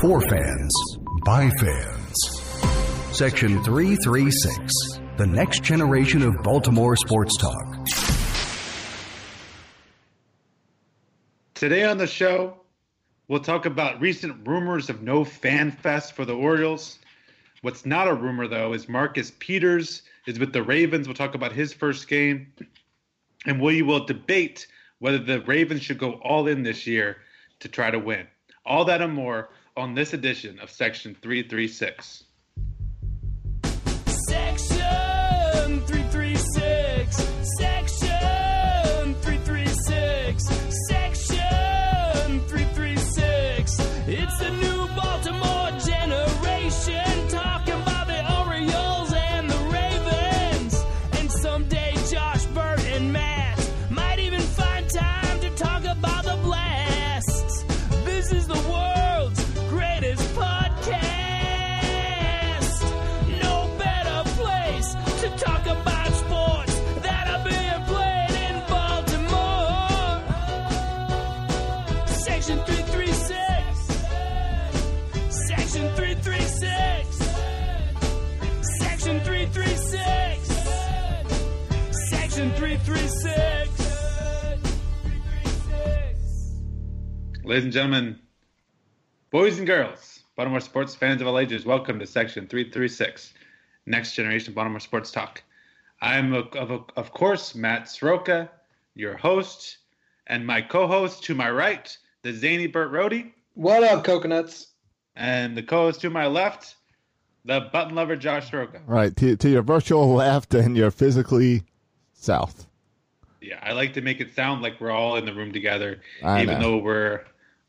For fans, by fans. Section 336, the next generation of Baltimore sports talk. Today on the show, we'll talk about recent rumors of no fan fest for the Orioles. What's not a rumor, though, is Marcus Peters is with the Ravens. We'll talk about his first game. And we will debate whether the Ravens should go all in this year to try to win. All that and more on this edition of Section 336. Ladies and gentlemen, boys and girls, Baltimore sports fans of all ages, welcome to Section 336, Next Generation Baltimore Sports Talk. I'm, of, of, of course, Matt Sroka, your host, and my co host to my right, the zany Bert Rohde, What up, coconuts? and the co host to my left, the button lover Josh Sroka. Right to to your virtual left and your physically south. Yeah, I like to make it sound like we're all in the room together, I even know. though we're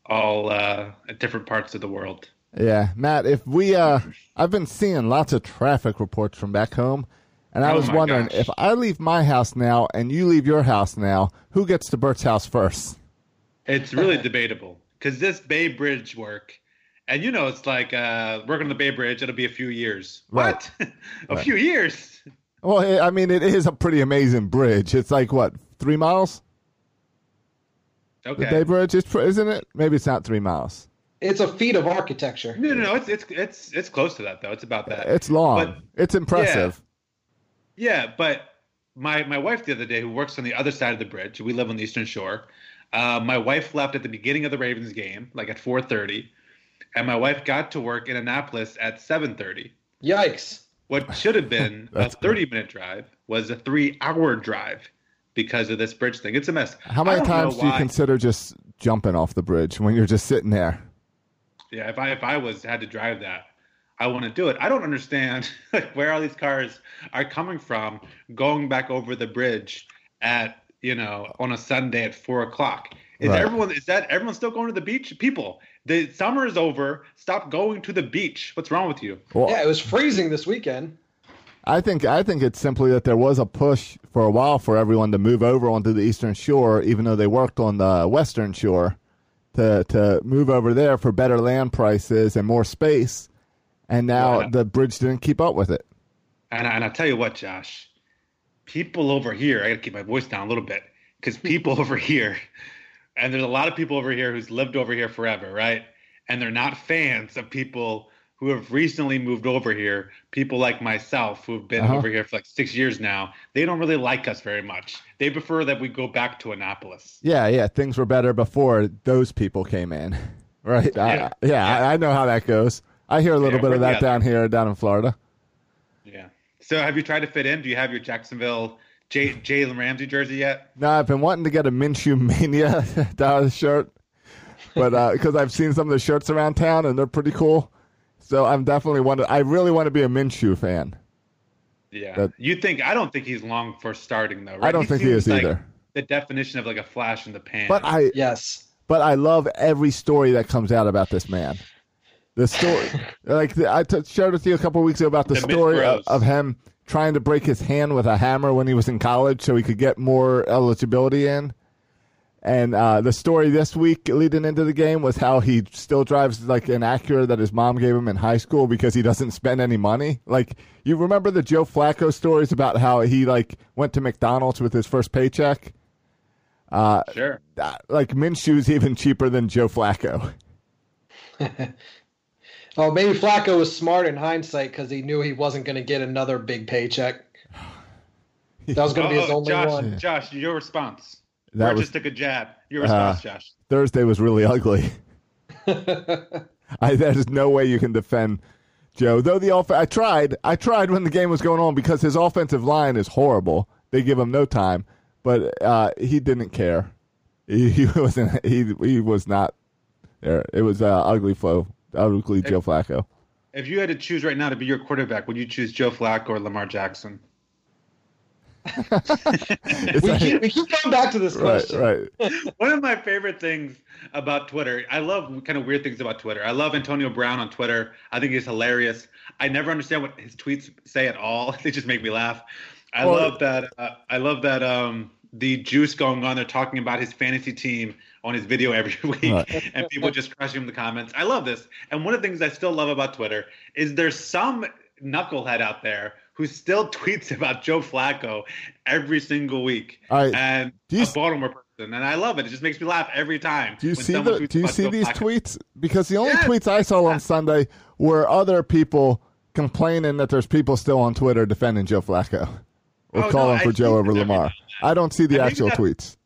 all uh, at different parts of the world. Yeah, Matt. If we, uh, I've been seeing lots of traffic reports from back home, and I Oh was wondering gosh. if I leave my house now and you leave your house now, who gets to Bert's house first? It's really debatable because this Bay Bridge work, and you know, it's like uh, working on the Bay Bridge. It'll be a few years. Right. What? a Right. few years? Well, I mean, it is a pretty amazing bridge. It's like what three miles? The Bay Bridge is, isn't it? Maybe it's not three miles. It's a feat of architecture. No, no, no. It's it's it's it's close to that though. It's about that. It's long. But- it's impressive. Yeah, but my my wife the other day, who works on the other side of the bridge, we live on the Eastern Shore. Uh, my wife left at the beginning of the Ravens game, like at 4:30, and my wife got to work in Annapolis at 7:30. Yikes. What should have been a 30 minute drive was a three hour drive because of this bridge thing. It's a mess. How many times do you why- consider just jumping off the bridge when you're just sitting there? Yeah, if I if I was had to drive that, I want to do it. I don't understand like where all these cars are coming from going back over the bridge at you know on a Sunday at four o'clock. Is Right. everyone is that everyone still going to the beach? People, the summer is over. Stop going to the beach. What's wrong with you? Well, Yeah, it was freezing this weekend. I think I think it's simply that there was a push for a while for everyone to move over onto the Eastern Shore, even though they worked on the Western Shore, to to move over there for better land prices and more space. And now the bridge didn't keep up with it. And I, and I tell you what, Josh, people over here, I got to keep my voice down a little bit because people over here, and there's a lot of people over here who's lived over here forever, right? And they're not fans of people who have recently moved over here. People like myself who've been Uh-huh. over here for like six years now. They don't really like us very much. They prefer that we go back to Annapolis. Yeah, yeah, things were better before those people came in, right? Yeah. I, yeah, I, I know how that goes. I hear a little Yeah, bit of that down here, down in Florida. Yeah. So have you tried to fit in? Do you have your Jacksonville J- Jalen Ramsey jersey yet? No, I've been wanting to get a Minshew Mania shirt, but because I've seen some of the shirts around town and they're pretty cool, so I'm definitely want to. I really want to be a Minshew fan. Yeah. That- you think I don't think he's long for starting though, right? I don't think he is like either. The definition of like a flash in the pan. But I, Yes. but I love every story that comes out about this man. The story, like the, I t- shared with you a couple weeks ago about the, The story of, of him trying to break his hand with a hammer when he was in college, so he could get more eligibility in. And uh, the story this week leading into the game was how he still drives like an Acura that his mom gave him in high school because he doesn't spend any money. Like you remember the Joe Flacco stories about how he like went to McDonald's with his first paycheck. sure. Uh, like Minshew's even cheaper than Joe Flacco. Oh, maybe Flacco was smart in hindsight because he knew he wasn't going to get another big paycheck. That was going to be his Oh, only Josh, one. Josh, your response. That Or was just took a jab. Your response, Uh, Josh. Thursday was really ugly. I, there's no way you can defend Joe. Though the off- I tried. I tried when the game was going on because his offensive line is horrible. They give him no time, but uh, he didn't care. He, he wasn't. He he was not there. It was uh, ugly flow. Ugly Joe Flacco. If you had to choose right now to be your quarterback, would you choose Joe Flacco or Lamar Jackson? We, keep, we keep coming back to this right, question. right. One of my favorite things about Twitter, I love kind of weird things about Twitter. I love Antonio Brown on Twitter. I think he's hilarious. I never understand what his tweets say at all. They just make me laugh. I Well- love that. Uh, I love that. Um, the juice going on. They're talking about his fantasy team on his video every week, Right. and people just crushing him in the comments. I love this. And one of the things I still love about Twitter is there's some knucklehead out there who still tweets about Joe Flacco every single week, right. and Do a s- Baltimore person, and I love it. It just makes me laugh every time. Do you see the Do you see Joe these Flacco. tweets? Because the only Yes. tweets I saw on Sunday were other people complaining that there's people still on Twitter defending Joe Flacco or Oh, calling I for see Joe over Lamar. I don't see the actual tweets.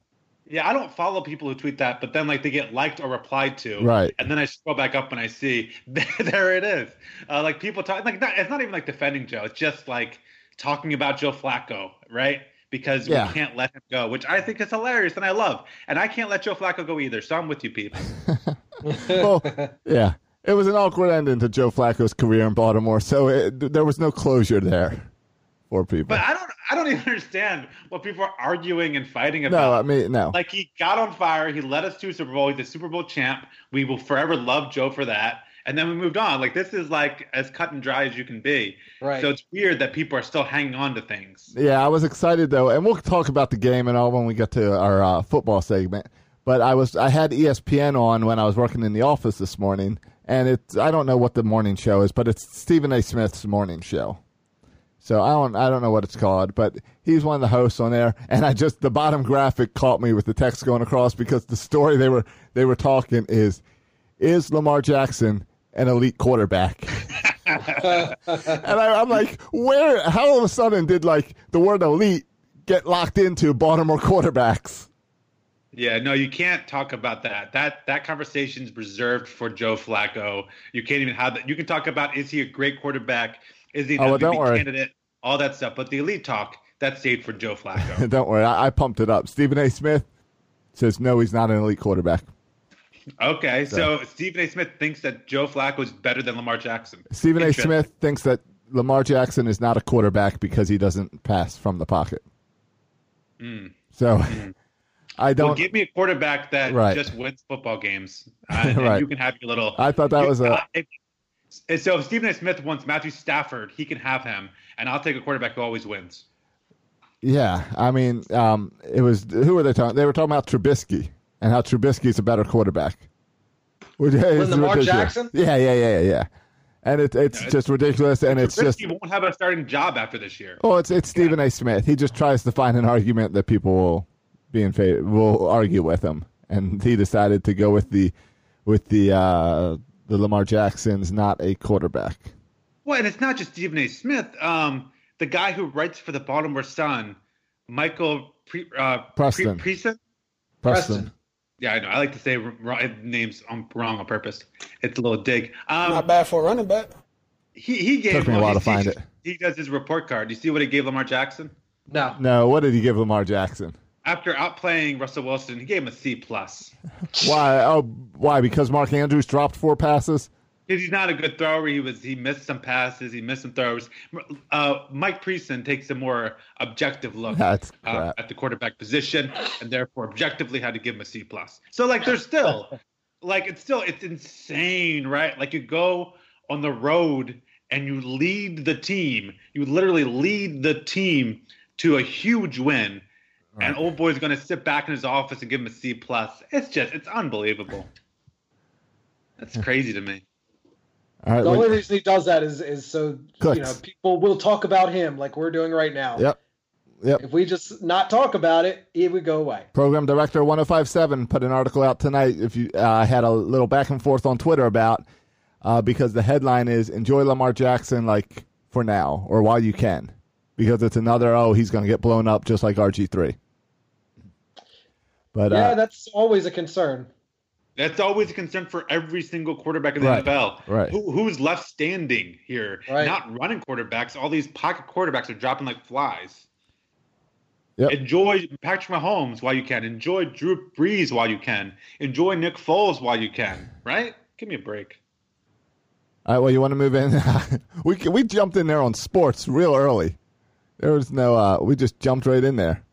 Yeah, I don't follow people who tweet that, but then like they get liked or replied to, Right. And then I scroll back up and I see there it is. Uh, like people talk like not, it's not even like defending Joe. It's just like talking about Joe Flacco, right? Because Yeah. we can't let him go, which I think is hilarious and I love. And I can't let Joe Flacco go either. So I'm with you, people. well, yeah, it was an awkward ending to Joe Flacco's career in Baltimore, so it, there was no closure there for people. But I don't I don't even understand what people are arguing and fighting about. no, I mean no. Like he got on fire. He led us to a Super Bowl. He's a Super Bowl champ. We will forever love Joe for that. And then we moved on. Like this is like as cut and dry as you can be. Right. So it's weird that people are still hanging on to things. Yeah, I was excited though, and we'll talk about the game and all when we get to our uh, football segment. But I was I had ESPN on when I was working in the office this morning, and it's I don't know what the morning show is, but it's Stephen A. Smith's morning show. So I don't I don't know what it's called, but he's one of the hosts on there, and I just the bottom graphic caught me with the text going across because the story they were they were talking is is Lamar Jackson an elite quarterback? and I, I'm like, where? How all of a sudden did like the word elite get locked into Baltimore quarterbacks? Yeah, no, you can't talk about that. That that conversation's reserved for Joe Flacco. You can't even have that. You can talk about is he a great quarterback? Is Oh, well, don't MVP worry. candidate? All that stuff. But the elite talk, that saved for Joe Flacco. Don't worry, I, I pumped it up. Stephen A. Smith says no, he's not an elite quarterback. okay, so Stephen A. Smith thinks that Joe Flacco is better than Lamar Jackson. Stephen A. Smith thinks that Lamar Jackson is not a quarterback because he doesn't pass from the pocket. So I Hmm. Don't. give me a quarterback that Right. just wins football games, uh, and Right. you can have your little. I thought that was a- if- and so if Stephen A. Smith wants Matthew Stafford, he can have him, and I'll take a quarterback who always wins. Yeah, I mean, um, it was who were they talking? They were talking about Trubisky and how Trubisky is a better quarterback. Which is Lamar ridiculous. Jackson? Yeah, yeah, yeah, yeah, yeah. And it, it's Yeah, just ridiculous, and it's just Trubisky won't have a starting job after this year. well, it's it's Stephen A. Smith. He just tries to find an argument that people will be in favor will argue with him, and he decided to go with the with the uh, the Lamar Jackson's not a quarterback. Well, and it's not just Stephen A. Smith. Um, the guy who writes for the Baltimore Sun, Michael Pre- uh, Preston. Pre- Preston. Preston. Yeah, I know. I like to say wrong, names on, wrong on purpose. It's a little dig. Um, Not bad for a running back. he he gave Took me a while to find it. He does his report card. Do you see what he gave Lamar Jackson? No. No, what did he give Lamar Jackson? After outplaying Russell Wilson, he gave him a C plus. Why? Oh, why? Because Mark Andrews dropped four passes. He's not a good thrower. He was he missed some passes. He missed some throws. Uh, Mike Preston takes a more objective look uh, at the quarterback position, and therefore objectively had to give him a C plus. So like, there's still like it's still it's insane, right? Like you go on the road and you lead the team. You literally lead the team to a huge win. And old boy's going to sit back in his office and give him a C plus. It's just, it's unbelievable. That's crazy to me. All right. The only reason he does that is is so Clicks. you know people will talk about him like we're doing right now. Yep. Yep. If we just not talk about it, it would go away. Program director 1057 put an article out tonight. If you uh, had a little back and forth on Twitter about uh, because the headline is "Enjoy Lamar Jackson like for now or while you can," because it's another oh he's going to get blown up just like RG three. But yeah, uh, that's always a concern. That's always a concern for every single quarterback in the Right, NFL. right. Who, who's left standing here? Right. Not running quarterbacks. All these pocket quarterbacks are dropping like flies. Yep. Enjoy Patrick Mahomes while you can. Enjoy Drew Brees while you can. Enjoy Nick Foles while you can. Right? Give me a break. all right, well, you want to move in? we we jumped in there on sports real early. There was no, uh, we just jumped right in there.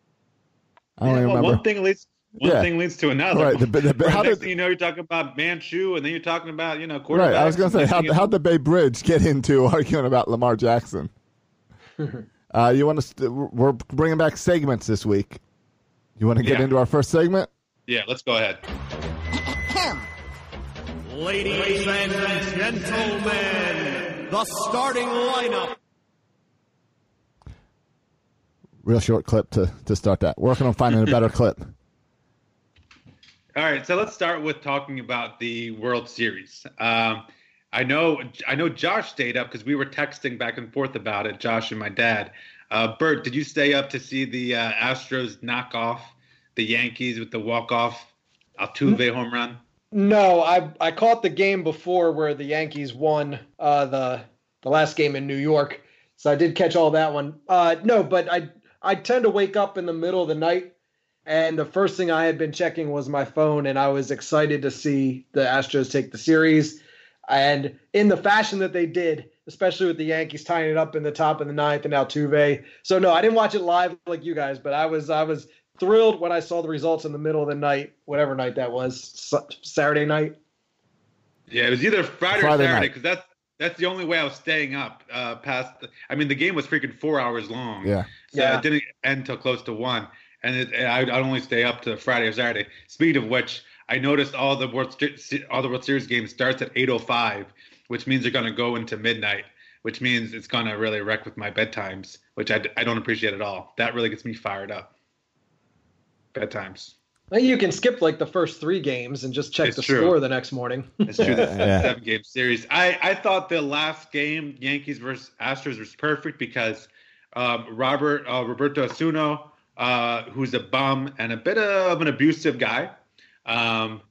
I don't Yeah, even well, remember. one thing leads one Yeah. thing leads to another. Right, the- the- Where how next did- thing you know, you're talking about Minshew, and then you're talking about you know quarterbacks. Right, I was going to say, how thing how'd the Bay Bridge get into arguing about Lamar Jackson? uh, you want to? St- we're bringing back segments this week. You want to get Yeah. into our first segment? yeah, let's go ahead. Ladies and gentlemen, the starting lineup. Real short clip to to start that. Working on finding a better clip. All right, so let's start with talking about the World Series. Um, I know, I know, Josh stayed up because we were texting back and forth about it. Josh and my dad. Uh, Bert, did you stay up to see the uh, Astros knock off the Yankees with the walk off Altuve home run? No, I I caught the game before where the Yankees won uh, the the last game in New York, so I did catch all that one. Uh, no, but I I tend to wake up in the middle of the night, and the first thing I had been checking was my phone, and I was excited to see the Astros take the series, and in the fashion that they did, especially with the Yankees tying it up in the top of the ninth and Altuve. So no, I didn't watch it live like you guys, but I was I was thrilled when I saw the results in the middle of the night, whatever night that was, Saturday night. Yeah, it was either Friday, Friday or Saturday because that's that's the only way I was staying up uh, past. The, I mean, the game was freaking four hours long. Yeah. So Yeah. it didn't end till close to one, and it, and I'd, I'd only stay up to Friday or Saturday. Speed of which, I noticed all the World all the World Series games starts at 8:05, which means they're going to go into midnight, which means it's going to really wreck with my bedtimes, which I, d- I don't appreciate at all. That really gets me fired up. Bedtimes. Well, You can skip like the first three games and just check It's the true. score the next morning. It's true. That's Yeah. a seven game series. I, I thought the last game, Yankees versus Astros, was perfect because um, Robert uh, Roberto Osuna, uh, who's a bum and a bit of an abusive guy, um,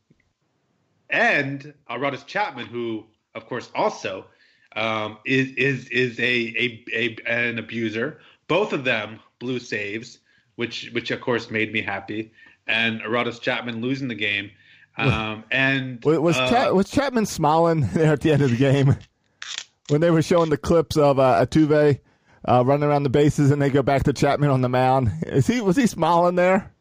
and Aroldis Chapman, who of course also um, is is is a, a a an abuser. Both of them blew saves, which which of course made me happy. And Aroldis Chapman losing the game. Um, and Was was, uh, Cha- was Chapman smiling there at the end of the game when they were showing the clips of uh, Altuve uh, running around the bases and they go back to Chapman on the mound? Is he was he smiling there?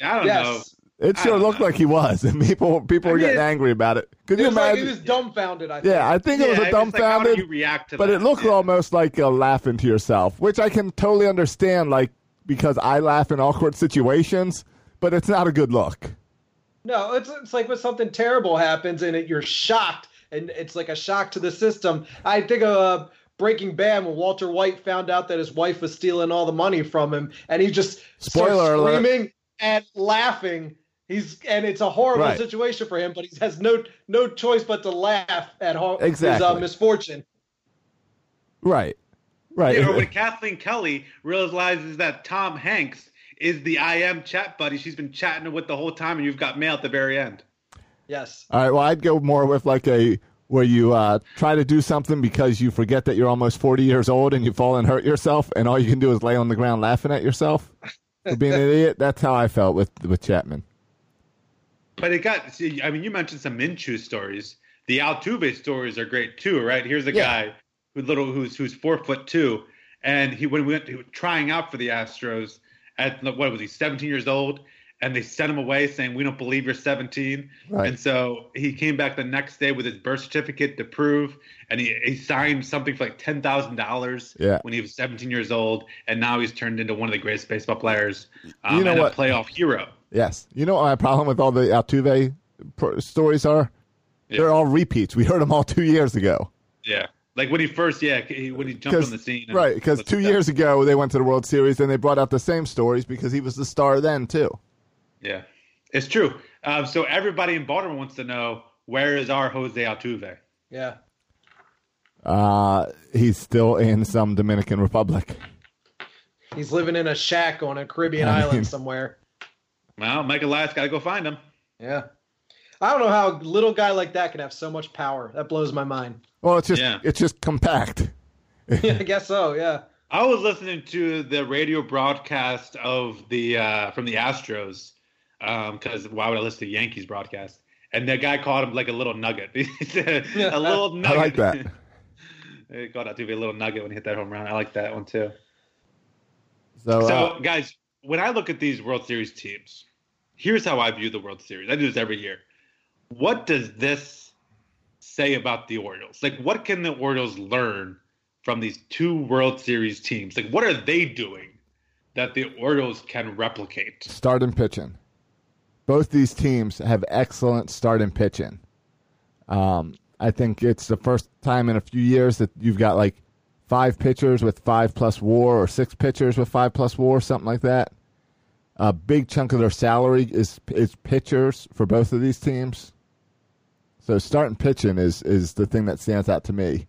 Yeah, I don't know. It sure looked know. like he was, and people people I were mean, getting angry about it. Could It you was like imagine? he was dumbfounded. I think. yeah, I think it was Yeah, a it's like, how do you react to but that? it looked Yeah. almost like uh, laughing to yourself, which I can totally understand, like because I laugh in awkward situations, but it's not a good look. No, it's it's like when something terrible happens and it, you're shocked, and it's like a shock to the system. I think of uh, Breaking Bad when Walter White found out that his wife was stealing all the money from him, and he just Spoiler starts alert. screaming and laughing. He's and it's a horrible Right. situation for him, but he has no no choice but to laugh at ho- his uh, Exactly. misfortune. Right, right. You know, when Kathleen Kelly realizes that Tom Hanks is the I am chat buddy she's been chatting with the whole time, and you've got mail at the very end. Yes. All right. Well, I'd go more with like a where you uh, try to do something because you forget that you're almost 40 years old and you fall and hurt yourself, and all you can do is lay on the ground laughing at yourself for being an idiot. That's how I felt with with Chapman. But it got. See, I mean, you mentioned some Minshew stories. The Altuve stories are great too, right? Here's a Yeah. guy who little who's who's four foot two, and he when we went to, trying out for the Astros at what was he 17 years old, and they sent him away saying we don't believe you're 17, Right. and so he came back the next day with his birth certificate to prove, and he, he signed something for like ten thousand dollars Yeah. when he was 17 years old, and now he's turned into one of the greatest baseball players um, You know and what? a playoff hero. Yes. You know what my problem with all the Altuve stories are? Yeah. They're all repeats. We heard them all two years ago. Yeah, like when he first, yeah, he, when he jumped on the scene, right, because two years ago they went to the World Series and they brought out the same stories because he was the star then too. Yeah, it's true. Um, so everybody in Baltimore wants to know where is our Jose Altuve? Yeah. Uh, he's still in some Dominican Republic. He's living in a shack on a Caribbean I island mean- somewhere. Well, Mike Elias got to go find him. Yeah. I don't know how a little guy like that can have so much power. That blows my mind. Well, it's just Yeah. it's just compact. Yeah, I guess so. Yeah. I was listening to the radio broadcast of the uh, from the Astros because why would I listen to Yankees broadcast? And the guy called him like a little nugget. A little nugget. I like that. he called out to be a little nugget when he hit that home run. I like that one too. So, So, uh, guys, when I look at these World Series teams, here's how I view the World Series. I do this every year. What does this say about the Orioles? Like, what can the Orioles learn from these two World Series teams? Like, what are they doing that the Orioles can replicate? start and pitching. Both these teams have excellent starting pitching. Um, I think it's the first time in a few years that you've got like five pitchers with five plus WAR, or six pitchers with five plus WAR, something like that. A big chunk of their salary is is pitchers for both of these teams. So starting pitching is is the thing that stands out to me.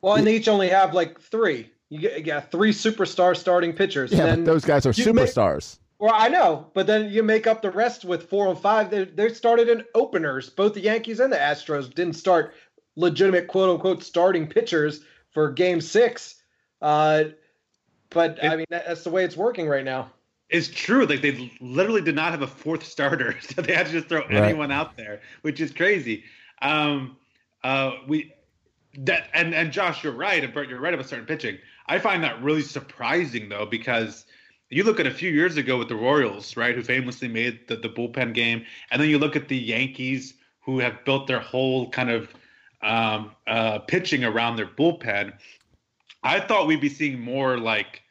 Well, and they each only have like three. You get, you got three superstar starting pitchers. Yeah, and but those guys are you may- superstars. Well, I know, but then you make up the rest with four and five. They, they started in openers. Both the Yankees and the Astros didn't start legitimate quote unquote starting pitchers for Game Six. Uh, but I mean, that, that's the way it's working right now. It's true. Like they literally did not have a fourth starter, so they had to just throw Right. anyone out there, which is crazy. Um, uh, we that and and Josh, you're right, and Bert, you're right about starting pitching. I find that really surprising though, because you look at a few years ago with the Royals, right, who famously made the, the bullpen game, and then you look at the Yankees, who have built their whole kind of um, uh, pitching around their bullpen. I thought we'd be seeing more like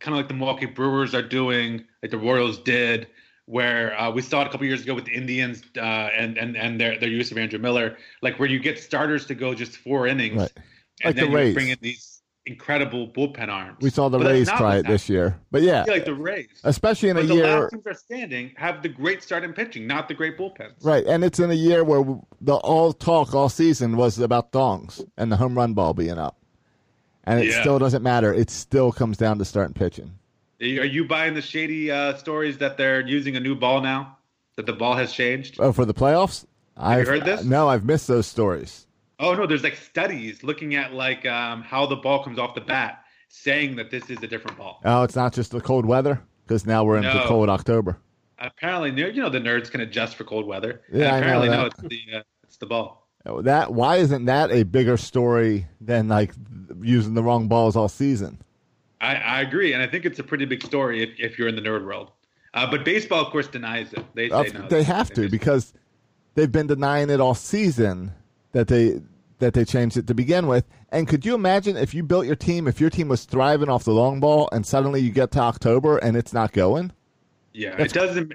kind of like the Milwaukee Brewers are doing, like the Royals did, where uh, we saw it a couple years ago with the Indians uh, and and and their their use of Andrew Miller, like where you get starters to go just four innings, Right. and Like the then you Rays. bring in these incredible bullpen arms. We saw the But Rays try it this year, but yeah, like the Rays. especially in a But the year last teams are standing have the great starting pitching, not the great bullpens. Right, and it's in a year where the all talk all season was about thongs and the home run ball being up, and it Yeah. still doesn't matter. It still comes down to starting pitching. Are you buying the shady uh, stories that they're using a new ball now? That the ball has changed? Oh, for the playoffs, I've heard this? No, I've missed those stories. Oh no, there's like studies looking at like um, how the ball comes off the bat, saying that this is a different ball. Oh, it's not just the cold weather because now we're into No. cold October. Apparently, you know the nerds can adjust for cold weather. Yeah, I and know apparently, no, it's the uh, it's the ball. Oh, That why isn't that a bigger story than like using the wrong balls all season? I, I agree, and I think it's a pretty big story if, if you're in the nerd world. Uh, but baseball, of course, denies it. They say no. they have to because they've been denying it all season that they that they changed it to begin with. And could you imagine if you built your team, if your team was thriving off the long ball, and suddenly you get to October and it's not going? Yeah, That's- it doesn't.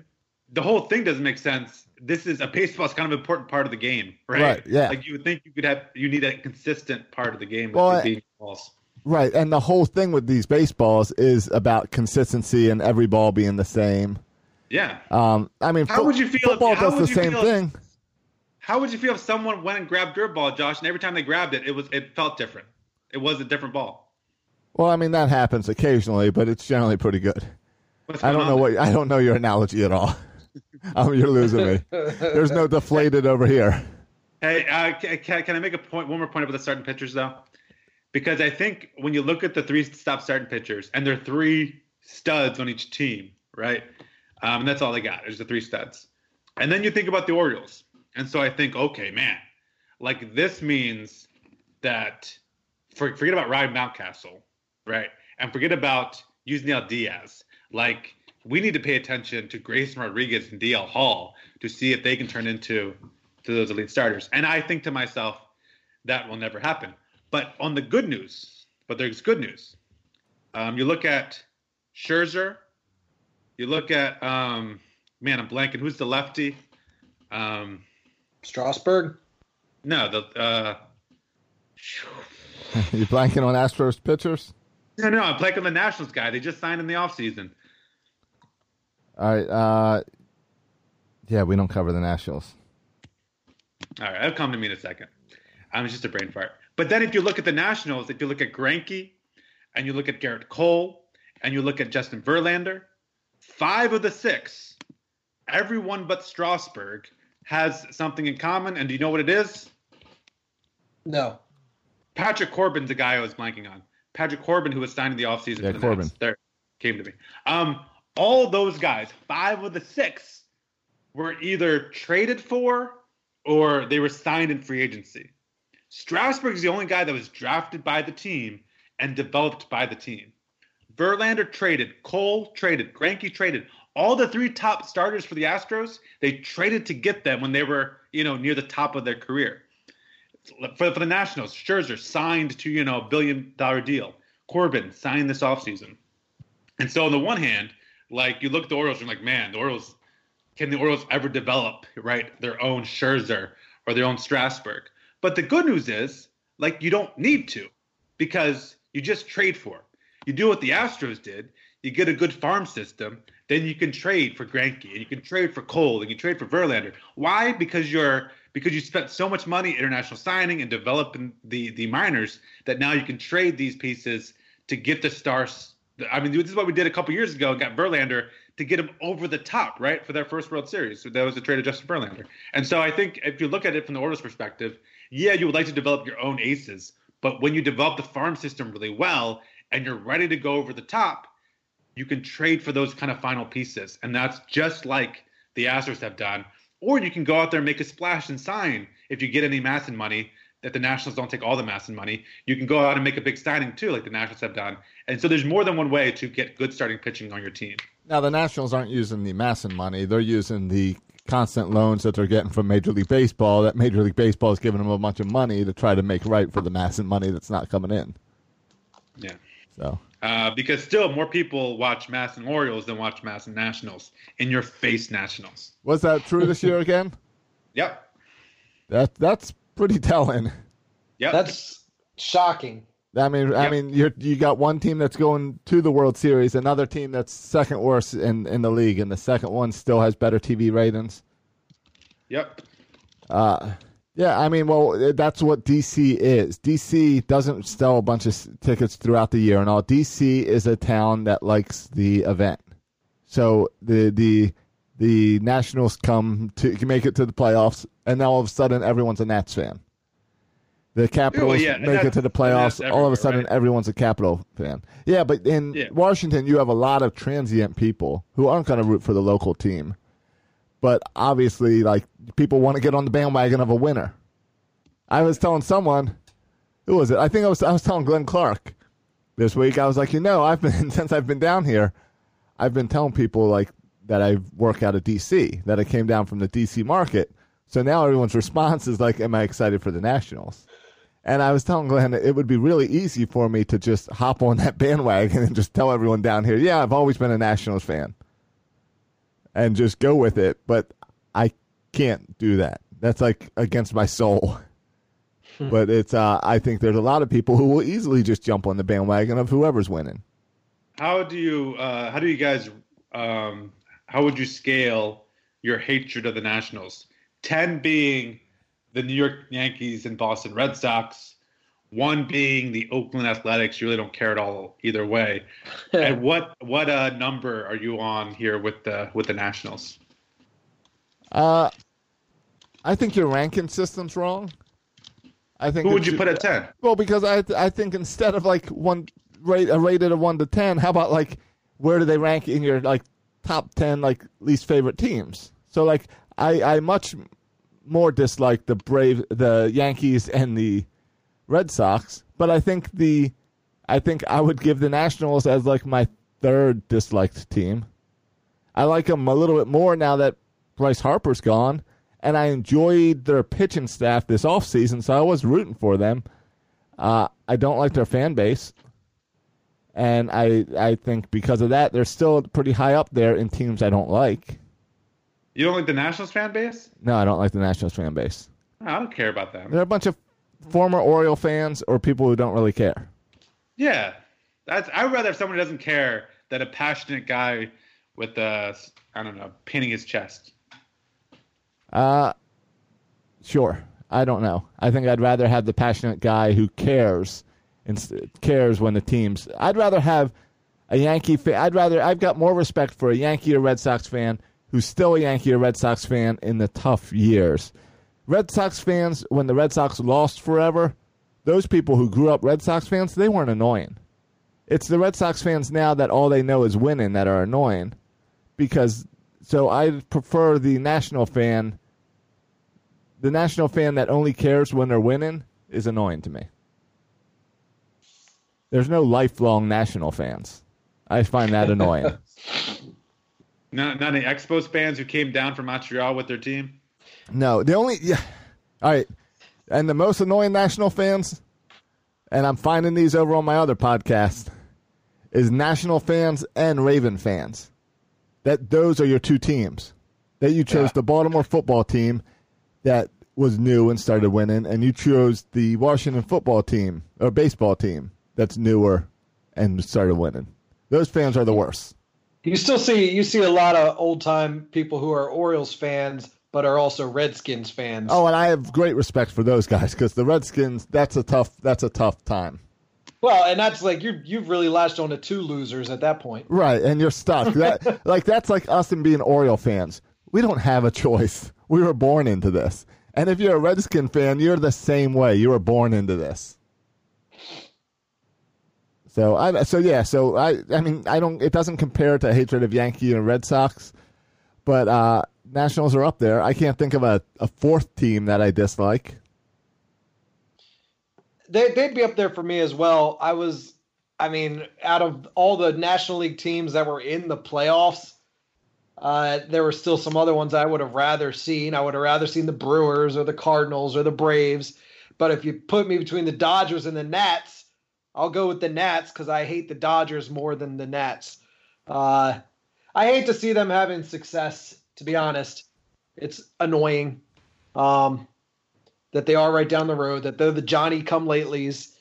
The whole thing doesn't make sense. This is a baseball is kind of an important part of the game, right? Right, yeah. Like you would think you could have, you need a consistent part of the game. Well, with I- being balls. Right. And the whole thing with these baseballs is about consistency and every ball being the same. Yeah. Um, I mean, How fo- would you feel Football how does the same feel if- thing. How would you feel if someone went and grabbed your ball, Josh, and every time they grabbed it, it was it felt different. It was a different ball. Well, I mean that happens occasionally, but it's generally pretty good. I don't know what I don't know your analogy at all. um, you're losing me. There's no deflated over here. Hey, uh, ca- ca- can I make a point? One more point about the starting pitchers, though, because I think when you look at the three stop starting pitchers, and they're three studs on each team, right? Um, and that's all they got. There's the three studs, and then you think about the Orioles, and so I think, okay, man, like this means that for, forget about Ryan Mountcastle, right, and forget about Yusniel Diaz. Like we need to pay attention to Grayson Rodriguez and DL Hall to see if they can turn into to those elite starters. And I think to myself, that will never happen. But on the good news, but there's good news. Um, you look at Scherzer, you look at um, man, I'm blanking. Who's the lefty? Um, Strasburg. no, the uh, you blanking on Astros pitchers? no, no, I'm blanking on the Nationals guy. They just signed in the offseason. All right. Uh, yeah, we don't cover the Nationals. All right, it'll come to me in a second. Um, it's just a brain fart. But then if you look at the Nationals, if you look at Greinke, and you look at Gerrit Cole, and you look at Justin Verlander, five of the six, everyone but Strasburg has something in common. And do you know what it is? No. Patrick Corbin's the guy I was blanking on. Patrick Corbin, who was signed in the offseason Yeah, the Corbin. Nats. There came to me. Um, all those guys, five of the six, were either traded for or they were signed in free agency. Strasburg is the only guy that was drafted by the team and developed by the team. Verlander traded, Cole traded, Greinke traded. All the three top starters for the Astros, they traded to get them when they were, you know, near the top of their career for, for the Nationals, Scherzer signed to you know a billion dollar deal. Corbin signed this offseason. And so on the one hand, like you look at the Orioles, you're like, man, the Orioles can the Orioles ever develop right their own Scherzer or their own Strasburg? But the good news is, like, you don't need to because you just trade for. 'em. You do what the Astros did. You get a good farm system, then you can trade for Greinke and you can trade for Cole and you can trade for Verlander. Why? Because you're because you spent so much money international signing and developing the the minors that now you can trade these pieces to get the stars. I mean, this is what we did a couple years ago. and Got Verlander to get him over the top, right, for their first World Series. So that was a trade of Justin Verlander. And so I think if you look at it from the Orioles' perspective, yeah, you would like to develop your own aces, but when you develop the farm system really well and you're ready to go over the top, you can trade for those kind of final pieces. And that's just like the Astros have done. Or you can go out there and make a splash and sign if you get any MASN money that the Nationals don't take all the MASN money. You can go out and make a big signing too, like the Nationals have done. And so there's more than one way to get good starting pitching on your team. Now the Nationals aren't using the MASN money; they're using the constant loans that they're getting from Major League Baseball. That Major League Baseball is giving them a bunch of money to try to make right for the MASN money that's not coming in. Yeah. So Uh, because still more people watch MASN Orioles than watch MASN Nationals in your face Nationals. was that true this year again? Yep. That that's pretty telling. Yep. That's shocking. I mean, I mean, you you got one team that's going to the World Series, another team that's second worst in in the league, and the second one still has better TV ratings. yep. Uh, yeah, I mean, well, eh, that's what DC is. DC doesn't sell a bunch of tickets throughout the year and all. DC is a town that likes the event. So the the the Nationals come to make it to the playoffs, and now all of a sudden everyone's a Nats fan. The Capitals yeah, and make it to the playoffs. All of a sudden, right? everyone's a Capital fan. Yeah, but in Yeah. Washington, you have a lot of transient people who aren't going to root for the local team but obviously like people want to get on the bandwagon of a winner. I was telling someone, who was it? I think I was I was telling Glenn Clark this week. I was like, you know, I've been since I've been down here, I've been telling people like that I work out of DC, that I came down from the DC market. So now everyone's response is like, am I excited for the Nationals? And I was telling Glenn it would be really easy for me to just hop on that bandwagon and just tell everyone down here, yeah, I've always been a Nationals fan and just go with it. But I can't do that. That's like against my soul. but it's uh, I think there's a lot of people who will easily just jump on the bandwagon of whoever's winning. How do you uh, how do you guys um, how would you scale your hatred of the Nationals? Ten being the New York Yankees and Boston Red Sox, one being the Oakland Athletics. You really don't care at all either way. and what what uh, number are you on here with the with the Nationals? Uh, I think your ranking system's wrong. I think Who would you put at ten? Well, because I I think instead of like one rate a rated of one to ten, how about like where do they rank in your like top ten like least favorite teams? So like I I much more dislike the Brave the Yankees and the Red Sox, but I think the I think I would give the Nationals as like my third disliked team. I like them a little bit more now that Bryce Harper's gone, and I enjoyed their pitching staff this offseason, so I was rooting for them. Uh, I don't like their fan base, and I I think because of that, they're still pretty high up there in teams I don't like. You don't like the Nationals fan base? No, I don't like the Nationals fan base. I don't care about them. They're a bunch of former Oriole fans or people who don't really care. Yeah, that's. I'd rather have someone who doesn't care than a passionate guy with uh, I don't know, painting his chest. Uh, sure. I don't know. I think I'd rather have the passionate guy who cares and cares when the teams. I'd rather have a Yankee fan. I'd rather. I've got more respect for a Yankee or Red Sox fan who's still a Yankee or Red Sox fan in the tough years. Red Sox fans, when the Red Sox lost forever, those people who grew up Red Sox fans, they weren't annoying. It's the Red Sox fans now that all they know is winning that are annoying. Because so I prefer the national fan. The national fan that only cares when they're winning is annoying to me. There's no lifelong national fans. I find that annoying. Not, not any Expos fans who came down from Montreal with their team. No, the only yeah. All right, and the most annoying national fans, and I'm finding these over on my other podcast, is national fans and Raven fans. That those are your two teams. That you chose Yeah. the Baltimore football team that was new and started winning, and you chose the Washington football team or baseball team that's newer and started winning. Those fans are the worst. You still see you see a lot of old time people who are Orioles fans, but are also Redskins fans. Oh, and I have great respect for those guys because the Redskins. That's a tough. That's a tough time. well, and that's like you you've really latched on to two losers at that point. Right, and you're stuck. That like that's like us and being Oriole fans. We don't have a choice. We were born into this. And if you're a Redskin fan, you're the same way. You were born into this. So I so yeah, so I I mean I don't it doesn't compare to hatred of Yankee and Red Sox, but uh Nationals are up there. I can't think of a, a fourth team that I dislike. They they'd be up there for me as well. I was I mean, out of all the National League teams that were in the playoffs, uh, there were still some other ones I would have rather seen. I would have rather seen the Brewers or the Cardinals or the Braves. But if you put me between the Dodgers and the Nats, I'll go with the Nats because I hate the Dodgers more than the Nats. Uh, I hate to see them having success. To be honest, it's annoying um, that they are right down the road. That they're the Johnny Come Latelys.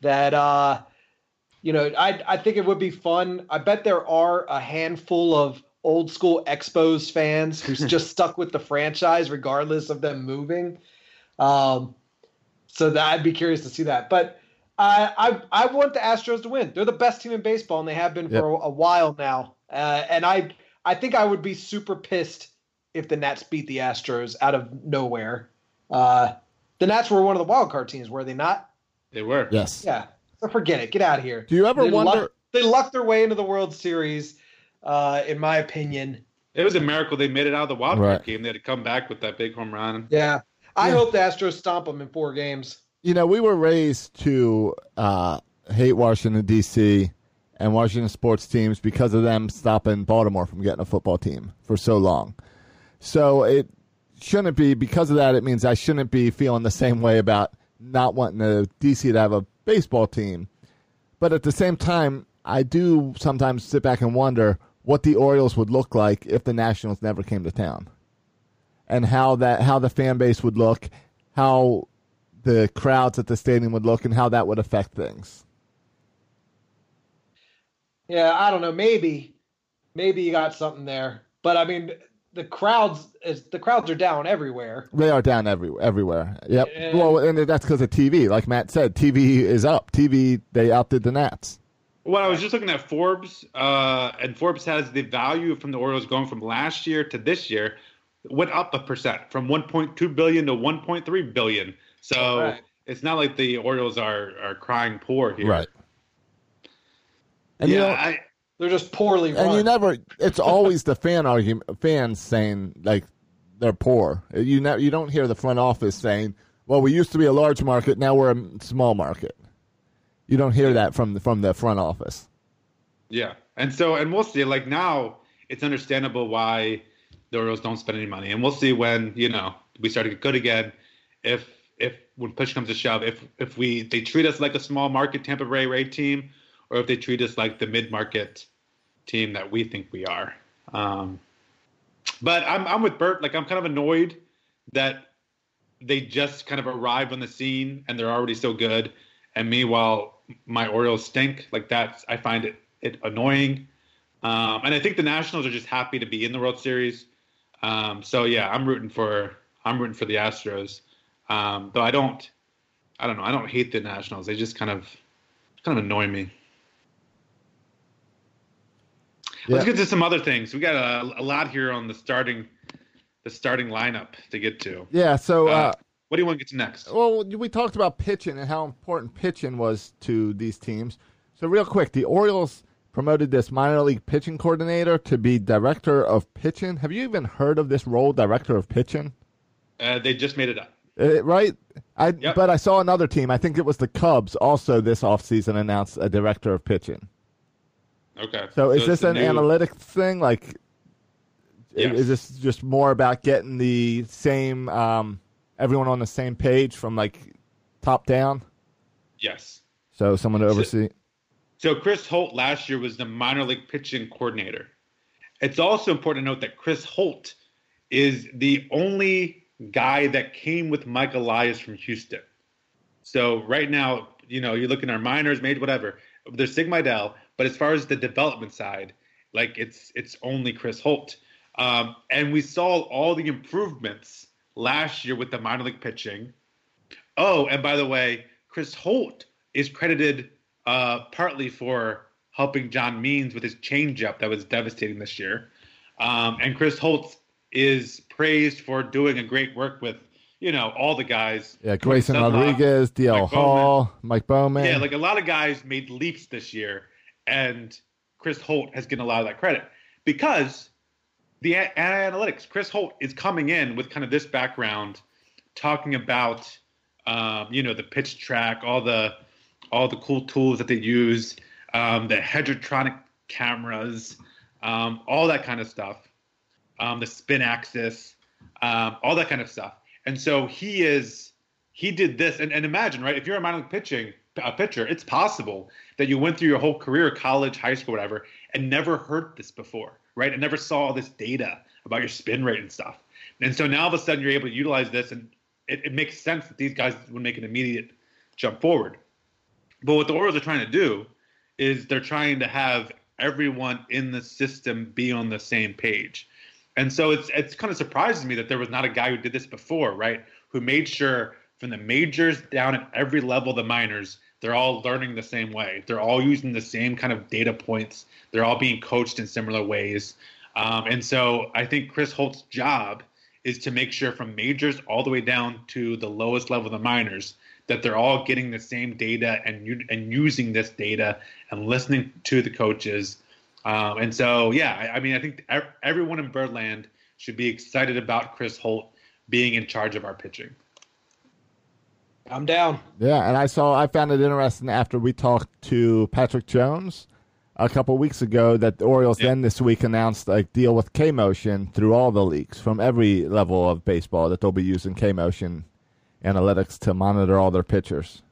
That uh, you know, I I think it would be fun. I bet there are a handful of old school Expos fans who's just stuck with the franchise regardless of them moving. Um, so that I'd be curious to see that. But I I I want the Astros to win. They're the best team in baseball, and they have been Yep. for a, a while now. Uh, and I I think I would be super pissed if the Nats beat the Astros out of nowhere. Uh, the Nats were one of the wild card teams, were they not? They were. Yes. Yeah. So forget it. Get out of here. Do you ever they wonder Luck, they lucked their way into the World Series, uh, in my opinion. It was a miracle they made it out of the wild card Right. game. They had to come back with that big home run. Yeah. I Yeah. hope the Astros stomp them in four games. you know, we were raised to uh, hate Washington D.C. and Washington sports teams because of them stopping Baltimore from getting a football team for so long. So it shouldn't be because of that. It means I shouldn't be feeling the same way about not wanting the D.C. to have a baseball team. But at the same time, I do sometimes sit back and wonder what the Orioles would look like if the Nationals never came to town, and how that how the fan base would look, how the crowds at the stadium would look, and how that would affect things. Yeah, I don't know. Maybe, maybe you got something there. But I mean, the crowds is the crowds are down everywhere. They are down every, everywhere. Yep. Yeah. Well, and that's because of TV. Like Matt said, TV is up. TV they outdid the Nats. Well, I was just looking at Forbes, uh, and Forbes has the value from the Orioles going from last year to this year went up a percent from 1.2 billion to 1.3 billion. So Right. it's not like the Orioles are are crying poor here. And yeah, you know, I, They're just poorly run. and you never. It's always the fan argument. Fans saying like they're poor. You never. You don't hear the front office saying, "Well, we used to be a large market. Now we're a small market." You don't hear that from the from the front office. Yeah, and so and we'll see. Like now, it's understandable why the Orioles don't spend any money, and we'll see when you know we start to get good again. If if when push comes to shove, if if we they treat us like a small market Tampa Bay Ray team, or if they treat us like the mid market team that we think we are. Um, but I'm I'm with Bert. Like I'm kind of annoyed that they just kind of arrived on the scene and they're already so good. And meanwhile, my Orioles stink. Like that's I find it it annoying. Um, and I think the Nationals are just happy to be in the World Series. Um, so yeah, I'm rooting for I'm rooting for the Astros. Um, though I don't, I don't know. I don't hate the Nationals. They just kind of, kind of annoy me. Let's get to some other things. We got a, a lot here on the starting, the starting lineup to get to. Yeah. So, uh, Uh, what do you want to get to next? well, we talked about pitching and how important pitching was to these teams. So, real quick, the Orioles promoted this minor league pitching coordinator to be director of pitching. Have you even heard of this role, director of pitching? Uh, they just made it up. Uh, right? I Yep. but I saw another team. I think it was the Cubs. Also, this offseason announced a director of pitching. Okay. So, is this an new- analytics thing? Like, Yes. is this just more about getting the same um, everyone on the same page from like top down? Yes. So, someone to oversee. So Chris Holt last year was the minor league pitching coordinator. It's also important to note that Chris Holt is the only guy that came with Mike Elias from Houston. So right now, you know, you're looking at our minors, made whatever. There's Sigma Mejdal, but as far as the development side, like it's it's only Chris Holt. Um, and we saw all the improvements last year with the minor league pitching. Oh, and by the way, Chris Holt is credited uh, partly for helping John Means with his changeup that was devastating this year. Um, and Chris Holt is praised for doing a great work with, you know, all the guys. Yeah, Grayson Rodriguez, DL Mike Hall, Mike Baumann. Yeah, like a lot of guys made leaps this year, and Chris Holt has getting a lot of that credit because the a- analytics. Chris Holt is coming in with kind of this background, talking about, um, you know, the pitch track, all the, all the cool tools that they use, um, the Edgertronic cameras, um, all that kind of stuff, um, the spin axis, um, all that kind of stuff. And so he is he did this and, and imagine right if you're a minor league pitching a pitcher it's possible that you went through your whole career college high school whatever and never heard this before right? And never saw all this data about your spin rate and stuff. And so now all of a sudden you're able to utilize this and it, it makes sense that these guys would make an immediate jump forward. But what the orioles are trying to do is they're trying to have everyone in the system be on the same page. And so it's it's kind of surprises me that there was not a guy who did this before, right? Who made sure from the majors down at every level the minors, they're all learning the same way. They're all using the same kind of data points. They're all being coached in similar ways. Um, and so I think Chris Holt's job is to make sure from majors all the way down to the lowest level of the minors that they're all getting the same data and and using this data and listening to the coaches. Um, and so, yeah, I, I mean, I think everyone in Birdland should be excited about Chris Holt being in charge of our pitching. I'm down. Yeah, and I saw I found it interesting after we talked to Patrick Jones a couple weeks ago that the Orioles Yep. then this week announced a deal with K Motion through all the leagues from every level of baseball that they'll be using K Motion analytics to monitor all their pitchers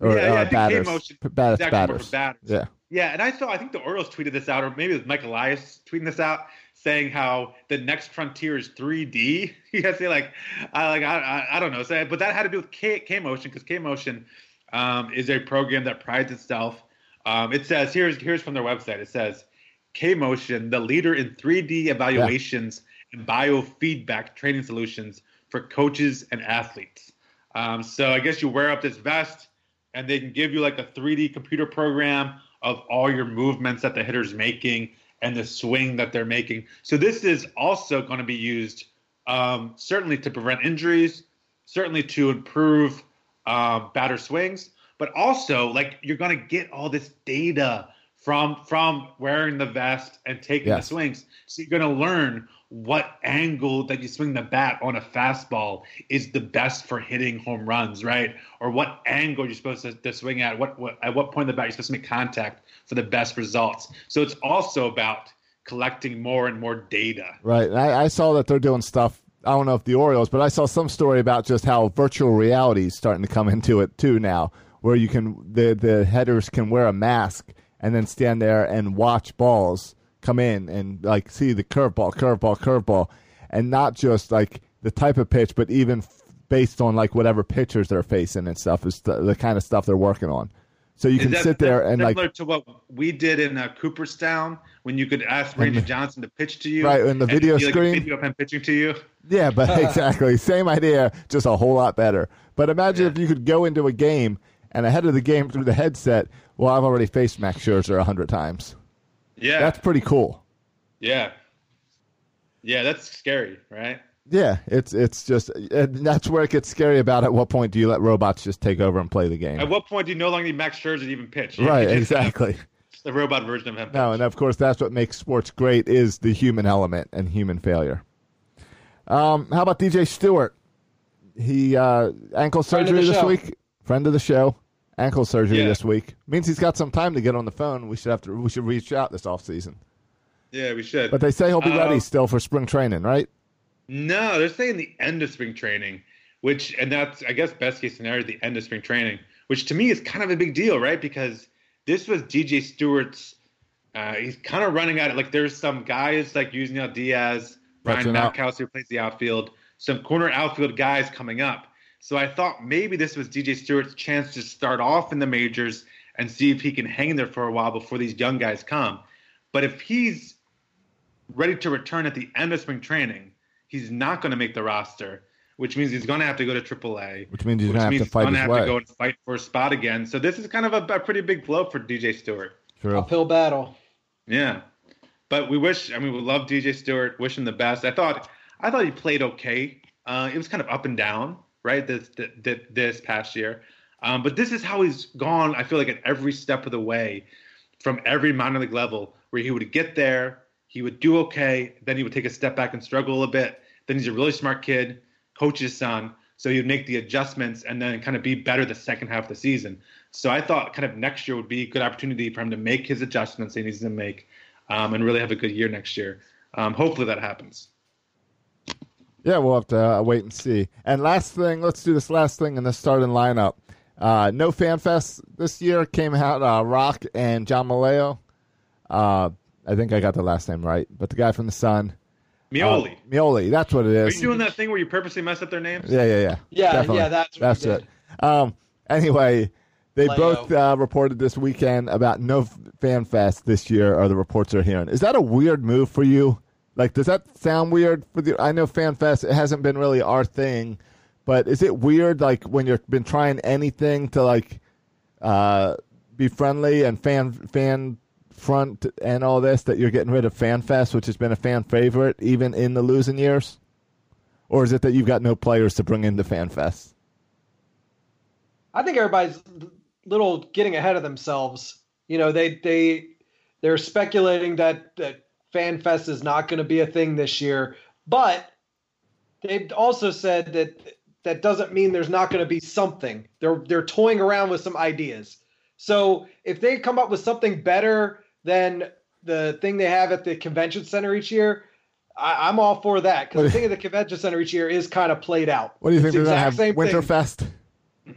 or Yeah, yeah, uh, batters, K-Motion batters, is actually more for batters. batters. Yeah, Yeah, and I saw I think the Orioles tweeted this out, or maybe it was Mike Elias tweeting this out, saying how the next frontier is 3D. You guys say like, I like I, I, don't know, say, but that had to do with K, K Motion because K Motion um, is a program that prides itself. Um, it says here's here's from their website. It says K Motion, the leader in 3D evaluations and biofeedback training solutions for coaches and athletes. Um, so I guess you wear up this vest and they can give you like a 3D computer program of all your movements that the hitter's making and the swing that they're making. So this is also going to be used um, certainly to prevent injuries, certainly to improve um, batter swings, but also like you're going to get all this data from from wearing the vest and taking Yes. the swings. So you're going to learn what angle that you swing the bat on a fastball is the best for hitting home runs, right? Or what angle you're supposed to, to swing at, what, what at what point in the bat you're supposed to make contact for the best results. So it's also about collecting more and more data. right. I, I saw that they're doing stuff. I don't know if the Orioles, but I saw some story about just how virtual reality is starting to come into it too now, where you can the the headers can wear a mask and then stand there and watch balls come in and like see the curveball, curveball, curveball, and not just like the type of pitch, but even f- based on like whatever pitchers they're facing and stuff is the, the kind of stuff they're working on. So you Is can that sit there and similar like to what we did in uh, Cooperstown when you could ask Randy Johnson to pitch to you, Right, in the video be like screen? video of him pitching to you. Yeah, but exactly. Same idea, just a whole lot better. But imagine Yeah. if you could go into a game and ahead of the game through the headset, well, I've already faced Max Scherzer a hundred times. Yeah, That's pretty cool. yeah, yeah. That's scary, right? Yeah, it's it's just and that's where it gets scary about at what point do you let robots just take over and play the game? At what point do you no longer need Max Scherzer to even pitch? You right, just have exactly. The robot version of him. No, pitch. and of course that's what makes sports great is the human element and human failure. Um, how about DJ Stewart? He uh, ankle surgery this show. week. Friend of the show. Ankle surgery Yeah. this week means he's got some time to get on the phone. We should have to. We should reach out this off season. yeah, we should. But they say he'll be Uh, ready still for spring training, right? No, they're saying the end of spring training, which and that's I guess best case scenario the end of spring training, which to me is kind of a big deal, right? Because this was DJ Stewart's. Uh, he's kind of running at it. Like there's some guys like Yusniel Diaz, Ryan out. Who plays the outfield, some corner outfield guys coming up. So I thought maybe this was DJ Stewart's chance to start off in the majors and see if he can hang there for a while before these young guys come. But if he's ready to return at the end of spring training, he's not going to make the roster, which means he's going to have to go to AAA. Which means he's which gonna have means to he's fight going to his have way. to go and fight for a spot again. So this is kind of a, a pretty big blow for DJ Stewart. True. Uphill battle. Yeah, but we wish. I mean, we love DJ Stewart. Wish him the best. I thought. I thought he played okay. Uh, it was kind of up and down, right? This this, this past year, um, but this is how he's gone. I feel like at every step of the way, from every minor league level, where he would get there, he would do okay, then he would take a step back and struggle a bit. Then he's a really smart kid, coach's son, so he would make the adjustments and then kind of be better the second half of the season. So I thought kind of next year would be a good opportunity for him to make his adjustments he needs to make um, and really have a good year next year. Um, hopefully that happens. Yeah, we'll have to uh, wait and see. And last thing, let's do this last thing in the starting lineup. Uh, no fan fest this year came out. Uh, Roch and John Maleo. Uh, I think I got the last name right, but the guy from the Sun, Meoli. uh, Meoli. That's what it is. Are you doing that thing where you purposely mess up their names? Yeah, yeah, yeah. Yeah, Definitely. yeah, that's what that's it. Um, anyway, they Leo. both uh, reported this weekend about no f- fan fest this year, or the reports are hearing. Is that a weird move for you? Like, does that sound weird for the? I know fan fest it hasn't been really our thing, but is it weird like when you've been trying anything to like uh, be friendly and fan fan front and all this that you're getting rid of fan fest, which has been a fan favorite even in the losing years? Or is it that you've got no players to bring into fan fest? I think everybody's little getting ahead of themselves. You know, they they they're speculating that that FanFest is not going to be a thing this year, but they've also said that that doesn't mean there's not going to be something. They're they're toying around with some ideas. So if they come up with something better than the thing they have at the convention center each year, I, I'm all for that because the thing at the convention center each year is kind of played out. What do you think It's they're the going to exact have? same thing. Winterfest?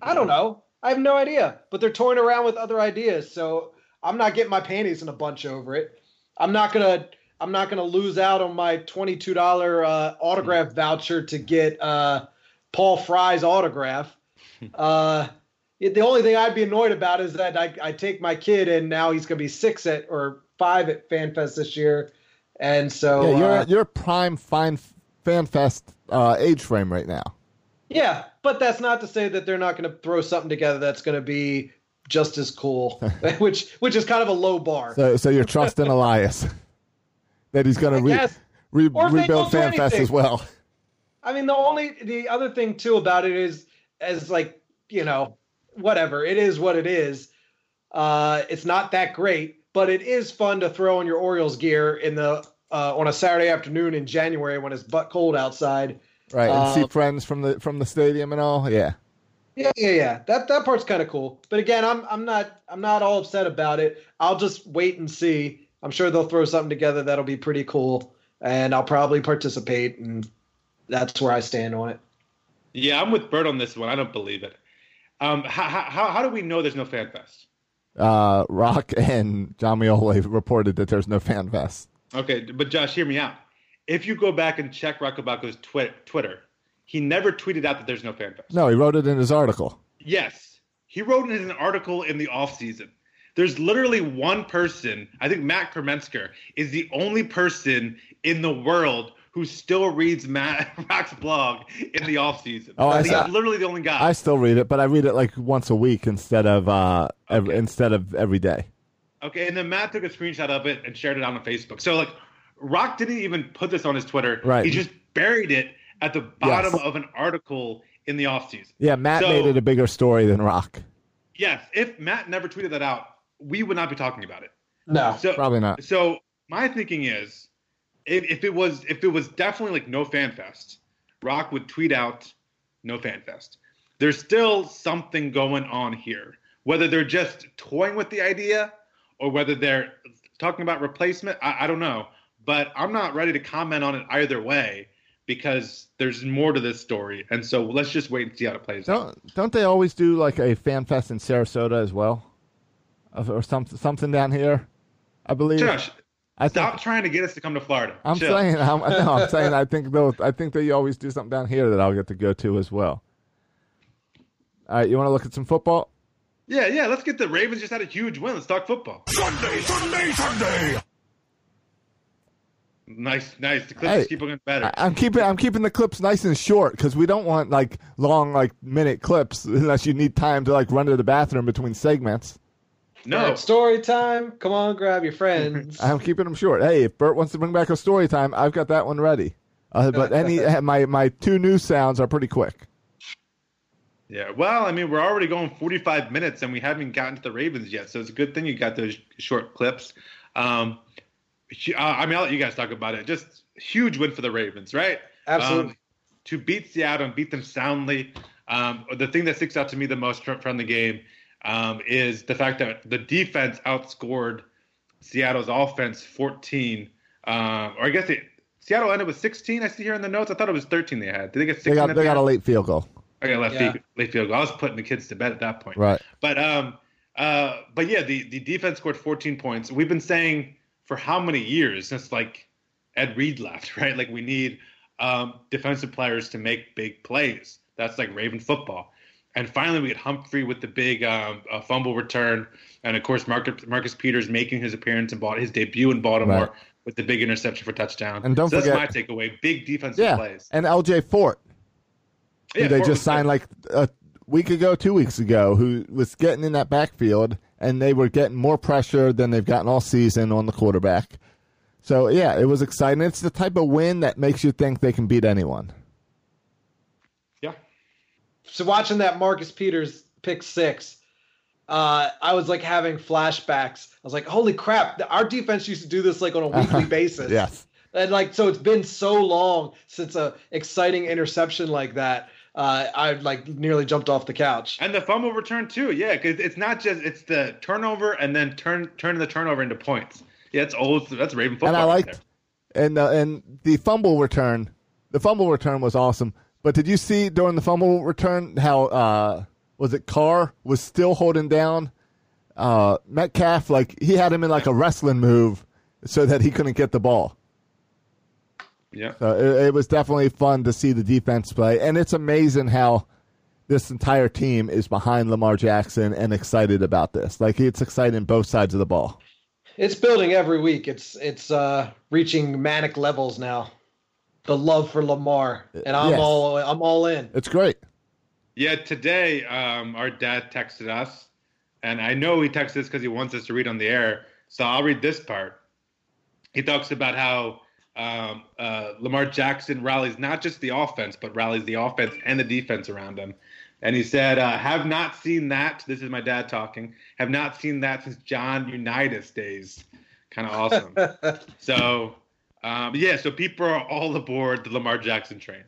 I don't know. I have no idea. But they're toying around with other ideas, so I'm not getting my panties in a bunch over it. I'm not gonna. I'm not gonna lose out on my twenty-two dollar uh, autograph voucher to get uh, Paul Fry's autograph. Uh, the only thing I'd be annoyed about is that I, I take my kid and now he's gonna be six at or five at FanFest this year, and so yeah, you're uh, you're prime fine fan fest uh, age frame right now. Yeah, but that's not to say that they're not going to throw something together that's going to be just as cool, which which is kind of a low bar. So so you're trusting Elias that he's going to re- re- Or if they rebuild don't do fan fest anything. as well. I mean, the only the other thing too about it is as like you know whatever it is what it is. Uh, it's not that great, but it is fun to throw on your Orioles gear in the uh, on a Saturday afternoon in January when it's butt cold outside. Right, and see Uh, friends from the from the stadium and all. Yeah. Yeah, yeah, yeah. That that part's kind of cool. But again, I'm I'm not I'm not all upset about it. I'll just wait and see. I'm sure they'll throw something together that'll be pretty cool, and I'll probably participate. And that's where I stand on it. Yeah, I'm with Bert on this one. I don't believe it. Um, how, how, how do we know there's no fan fest? Uh, Roch and John Meoli reported that there's no fan fest. Okay, but Josh, hear me out. If you go back and check Roch Kubatko's twi- Twitter, he never tweeted out that there's no fan fest. No, he wrote it in his article. Yes, he wrote it in an article in the offseason. There's literally one person, I think Matt Kremnitzer is the only person in the world who still reads Matt Roch's blog in the offseason. Oh, I He's saw- literally the only guy. I still read it, but I read it like once a week instead of uh, ev- instead of every day. Okay, and then Matt took a screenshot of it and shared it on Facebook. So like Roch didn't even put this on his Twitter. Right. He just buried it at the bottom Yes. of an article in the offseason. Yeah, Matt So- made it a bigger story than Roch. Yes, if Matt never tweeted that out, we would not be talking about it. No. So Probably not. So my thinking is, if, if it was if it was definitely like no fan fest, Roch would tweet out no fan fest. There's still something going on here. Whether they're just toying with the idea or whether they're talking about replacement, I, I don't know. But I'm not ready to comment on it either way because there's more to this story. And so let's just wait and see how it plays out. Don't don't they always do like a fan fest in Sarasota as well, Of- or something something down here? I believe. Josh, I think, trying to get us to come to Florida. I'm Chill. saying. I'm, no, I'm saying. I think they'll. I think they always do something down here that I'll get to go to as well. All right, you want to look at some football? Yeah, yeah. Let's get the Ravens just had a huge win. Let's talk football. Sunday, Sunday, Sunday. Nice, nice. The clips Hey, keep looking better. I, I'm keeping. I'm keeping the clips nice and short because we don't want like long, like minute clips unless you need time to like run to the bathroom between segments. No, Bert, story time. Come on, grab your friends. I'm keeping them short. Hey, if Bert wants to bring back a story time, I've got that one ready. Uh, but any my my two new sounds are pretty quick. yeah. Well, I mean, we're already going 45 minutes and we haven't gotten to the Ravens yet, so it's a good thing you got those short clips. Um, uh, I mean, I'll let you guys talk about it. Just huge win for the Ravens, right? Absolutely. Um, to beat Seattle and beat them soundly. Um, the thing that sticks out to me the most from, from the game um, is the fact that the defense outscored Seattle's offense 14. Um, or I guess it, Seattle ended with 16. I see here in the notes. I thought it was 13 they had. Did they get 16? They got they got a late field goal. Okay, left, Yeah. field, late field goal. I was putting the kids to bed at that point. Right. But um, uh, but yeah, the the defense scored 14 points. We've been saying for how many years since like Ed Reed left, right? Like we need um, defensive players to make big plays. That's like Raven football. And finally, we get Humphrey with the big um, uh, fumble return, and of course Marcus, Marcus Peters making his appearance in Baltimore, his debut in Baltimore Right. with the big interception for touchdown. And don't so forget- that's my takeaway: big defensive Yeah, plays. and LJ Fort, who Yeah, they Fort just signed good. like a week ago, two weeks ago, who was getting in that backfield, and they were getting more pressure than they've gotten all season on the quarterback. So yeah, it was exciting. It's the type of win that makes you think they can beat anyone. Yeah. so watching that Marcus Peters pick six, uh, I was like having flashbacks. I was like, "Holy crap! Our defense used to do this like on a weekly basis." Yes. and like so, it's been so long since a exciting interception like that. Uh, I like nearly jumped off the couch. And the fumble return too, yeah, because it's not just it's the turnover and then turn turning the turnover into points. Yeah, it's old. That's Raven football. and I right liked, there. and uh, and the fumble return, the fumble return was awesome. But did you see during the fumble return how uh, was it Carr was still holding down uh, Metcalf like he had him in like a wrestling move so that he couldn't get the ball. Yeah, So it, it was definitely fun to see the defense play, and it's amazing how this entire team is behind Lamar Jackson and excited about this. Like it's exciting both sides of the ball. It's building every week. It's it's uh, reaching manic levels now. The love for Lamar, and I'm Yes. all I'm all in. It's great. yeah. Today, um, our dad texted us, and I know he texted us because he wants us to read on the air. So I'll read this part. He talks about how um, uh, Lamar Jackson rallies not just the offense, but rallies the offense and the defense around him. And he said, uh, "Have not seen that." This is my dad talking. Have not seen that since John Unitas days. Kind of awesome. so, um, yeah. So people are all aboard the Lamar Jackson train.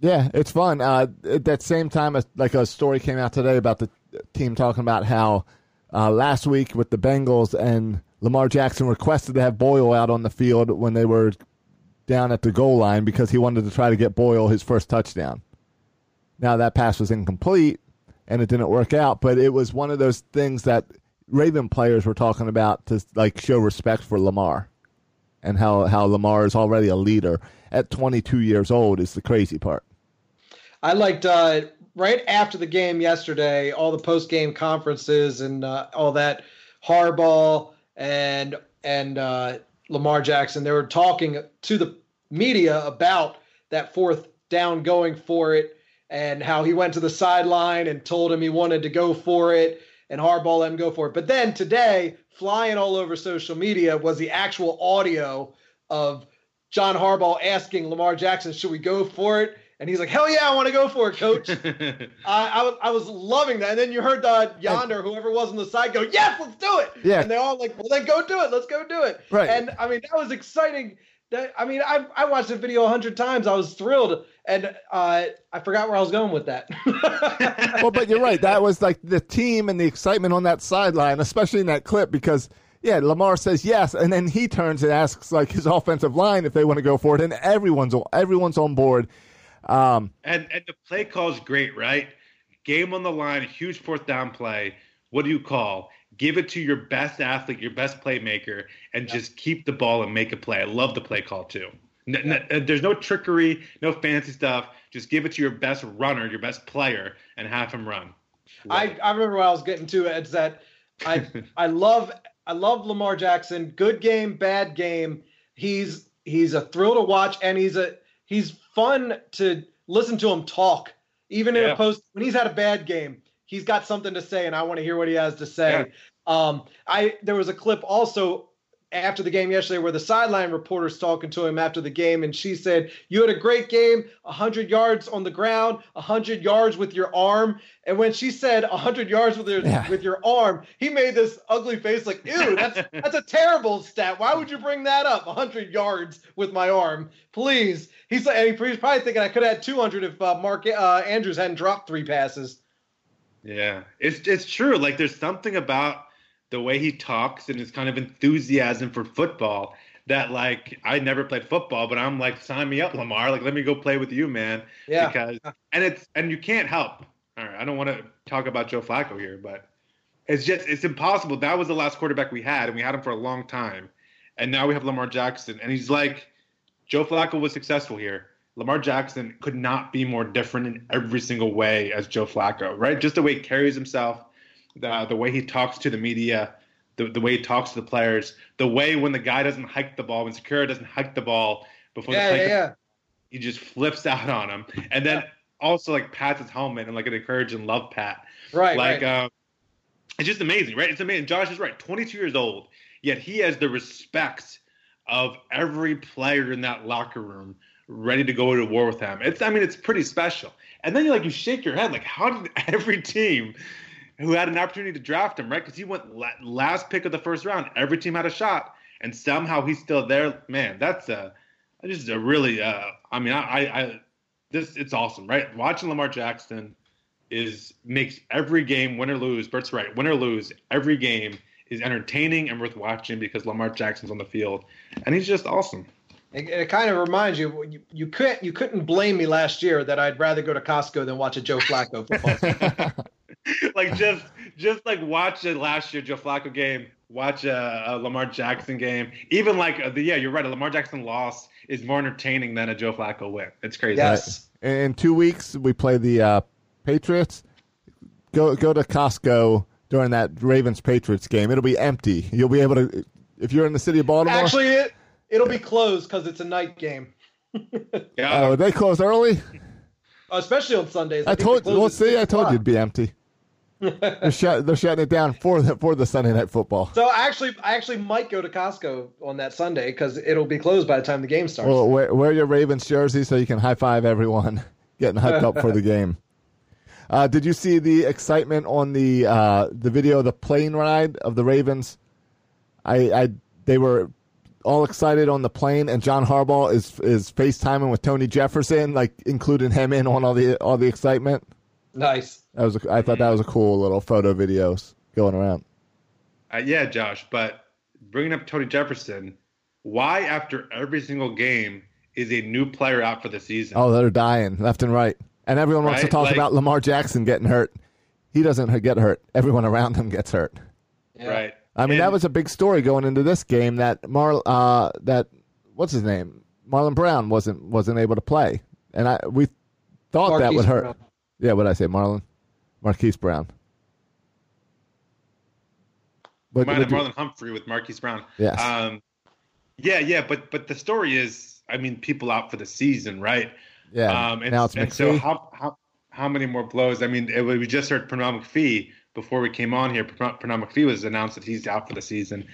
Yeah, it's fun. Uh, at that same time, like a story came out today about the team talking about how uh, last week with the Bengals and Lamar Jackson requested to have Boyle out on the field when they were down at the goal line because he wanted to try to get Boyle his first touchdown. Now that pass was incomplete and it didn't work out, but it was one of those things that Raven players were talking about to like show respect for Lamar and how how Lamar is already a leader at 22 years old is the crazy part. I liked uh, right after the game yesterday, all the post game conferences and uh, all that, Harbaugh and and uh, Lamar Jackson, they were talking to the media about that fourth down going for it and how he went to the sideline and told him he wanted to go for it and Harbaugh let him go for it. But then today, flying all over social media was the actual audio of John Harbaugh asking Lamar Jackson, "Should we go for it?" And he's like, "Hell yeah, I want to go for it, coach." I, I was I was loving that. And then you heard uh, yonder, whoever was on the side, go, "Yes, let's do it!" Yeah. And they're all like, "Well, then go do it. Let's go do it." Right. And I mean, that was exciting. That I mean, I I watched the video a hundred times. I was thrilled, and uh, I forgot where I was going with that. well, but you're right. That was like the team and the excitement on that sideline, especially in that clip, because yeah, Lamar says yes, and then he turns and asks like his offensive line if they want to go for it, and everyone's on, everyone's on board. Um, And and the play call is great, right? Game on the line, huge fourth down play. What do you call? Give it to your best athlete, your best playmaker, and just keep the ball and make a play. I love the play call too. N- uh, there's no trickery, no fancy stuff. Just give it to your best runner, your best player, and have him run. I. I remember what I was getting to. It's that I I love I love Lamar Jackson. Good game, bad game. He's he's a thrill to watch, and he's a he's fun to listen to him talk. Even in Yeah. a post when he's had a bad game, he's got something to say, and I want to hear what he has to say. Um, I there was a clip also after the game yesterday where the sideline reporter's talking to him after the game, and she said, "You had a great game, hundred yards on the ground, hundred yards with your arm." And when she said hundred yards with your Yeah. with your arm, he made this ugly face, like, "Ew, that's that's a terrible stat. Why would you bring that up? hundred yards with my arm, please." He's like, and he's probably thinking I could have had two hundred if uh, Mark uh, Andrews hadn't dropped three passes. Yeah, it's it's true. Like there's something about the way he talks and his kind of enthusiasm for football that like I never played football, but I'm like, sign me up, Lamar. Like let me go play with you, man. Yeah. Because and it's and you can't help. All right, I don't want to talk about Joe Flacco here, but it's just it's impossible. That was the last quarterback we had, and we had him for a long time, and now we have Lamar Jackson, and he's like, Joe Flacco was successful here. Lamar Jackson could not be more different in every single way as Joe Flacco, right? Just the way he carries himself, the the way he talks to the media, the, the way he talks to the players, the way when the guy doesn't hike the ball, when Skura doesn't hike the ball before Yeah, the play yeah, yeah. he just flips out on him, and then also like pats his helmet and like an encourage and love pat. Right, like right. um, it's just amazing, right? It's amazing. Josh is right. 22 years old, yet he has the respect of every player in that locker room, ready to go to war with him. It's I mean it's pretty special. And then you like you shake your head like how did every team who had an opportunity to draft him, right? Because he went la- last pick of the first round. Every team had a shot, and somehow he's still there. Man, that's a just a really. Uh, I mean, I, I, I this it's awesome, right? Watching Lamar Jackson is makes every game win or lose. Bert's right, win or lose, every game is entertaining and worth watching because Lamar Jackson's on the field, and he's just awesome. It, it kind of reminds you, you you couldn't you couldn't blame me last year that I'd rather go to Costco than watch a Joe Flacco football. like just just like watch a last year Joe Flacco game, watch a, a Lamar Jackson game. Even like uh, the yeah, you're right. A Lamar Jackson loss is more entertaining than a Joe Flacco win. It's crazy. yes. in, in two weeks, we play the uh, Patriots. Go go to Costco during that Ravens Patriots game. It'll be empty. You'll be able to if you're in the city of Baltimore. Actually, it it'll be closed because it's a night game, Yeah. oh, they close early. especially on Sundays. I think told they you. close Well, at see, six I told you it'd be empty. They're, shut, they're shutting it down for the for the Sunday night football. So I actually, I actually might go to Costco on that Sunday because it'll be closed by the time the game starts. Well, wear, wear your Ravens jersey so you can high five everyone getting hyped up for the game. Uh, did you see the excitement on the uh, the video of the plane ride of the Ravens? I, I they were all excited on the plane, and John Harbaugh is is FaceTiming with Tony Jefferson, like including him in on all the all the excitement. nice. That was a, I thought that was a cool little photo videos going around. Uh, yeah, Josh. But bringing up Tony Jefferson, why after every single game is a new player out for the season? Oh, they're dying left and right, and everyone wants to talk like- about Lamar Jackson getting hurt. He doesn't get hurt. Everyone around him gets hurt. Yeah. Right. I mean, that was a big story going into this game. That Mar, uh, that what's his name, Marlon Brown wasn't wasn't able to play, and I we thought that would hurt. Brown. Yeah, what I say, Marlon? Marquise Brown. What and do- Marlon Humphrey with Marquise Brown. Yes. Um, yeah, yeah, but but the story is, I mean, people out for the season, right? yeah. Um, and, now it's and so how how how many more blows? I mean, it, we just heard Pernell McPhee before we came on here. Pernell McPhee was announced that he's out for the season.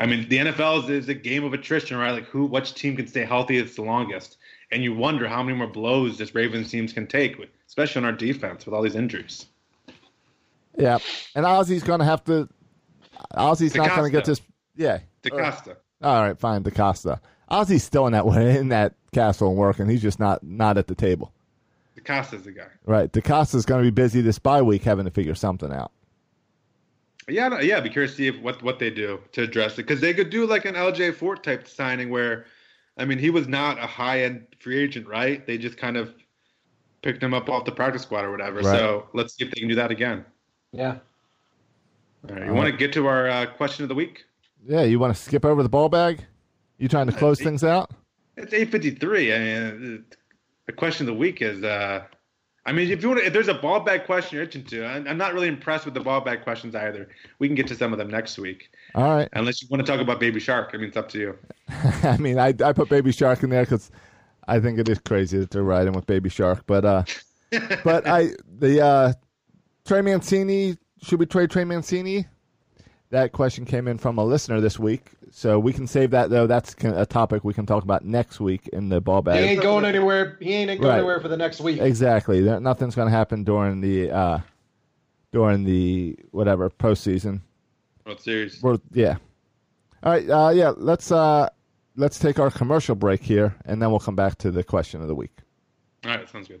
I mean, the NFL is, is a game of attrition, right? Like who, which team can stay healthy? It's the longest, and you wonder how many more blows this Ravens teams can take, especially on our defense with all these injuries. Yeah, and Ozzy's going to have to. Ozzy's not going to get this. Yeah. DeCosta. All right, fine, DeCosta. Ozzy's still in that in that castle and working. He's just not not at the table. DeCosta's the guy. Right. DeCosta's going to be busy this bye week having to figure something out. Yeah, no, yeah. Be curious to see if, what what they do to address it because they could do like an LJ Fort type signing where, I mean, he was not a high end free agent, right? They just kind of picked him up off the practice squad or whatever. Right. So let's see if they can do that again. Yeah. All right, you want to get to our uh, question of the week? Yeah, you want to skip over the ball bag? You trying to close things out? It's eight fifty three. I mean, the question of the week is. uh I mean, if you want, to, if there's a ball bag question you're itching to, I'm I'm not really impressed with the ball bag questions either. We can get to some of them next week, All right. unless you want to talk about Baby Shark. I mean, it's up to you. I mean, I I put Baby Shark in there because I think it is crazy that they're riding with Baby Shark. But uh, but I the uh, Trey Mancini should we trade Trey Mancini? That question came in from a listener this week, so we can save that though. That's a topic we can talk about next week in the ball bag. He ain't going anywhere. He ain't going Right. anywhere for the next week. Exactly. There, nothing's going to happen during the uh, during the whatever postseason. World Series. We're, yeah. All right. Uh, yeah. Let's uh, let's take our commercial break here, and then we'll come back to the question of the week. All right, sounds good.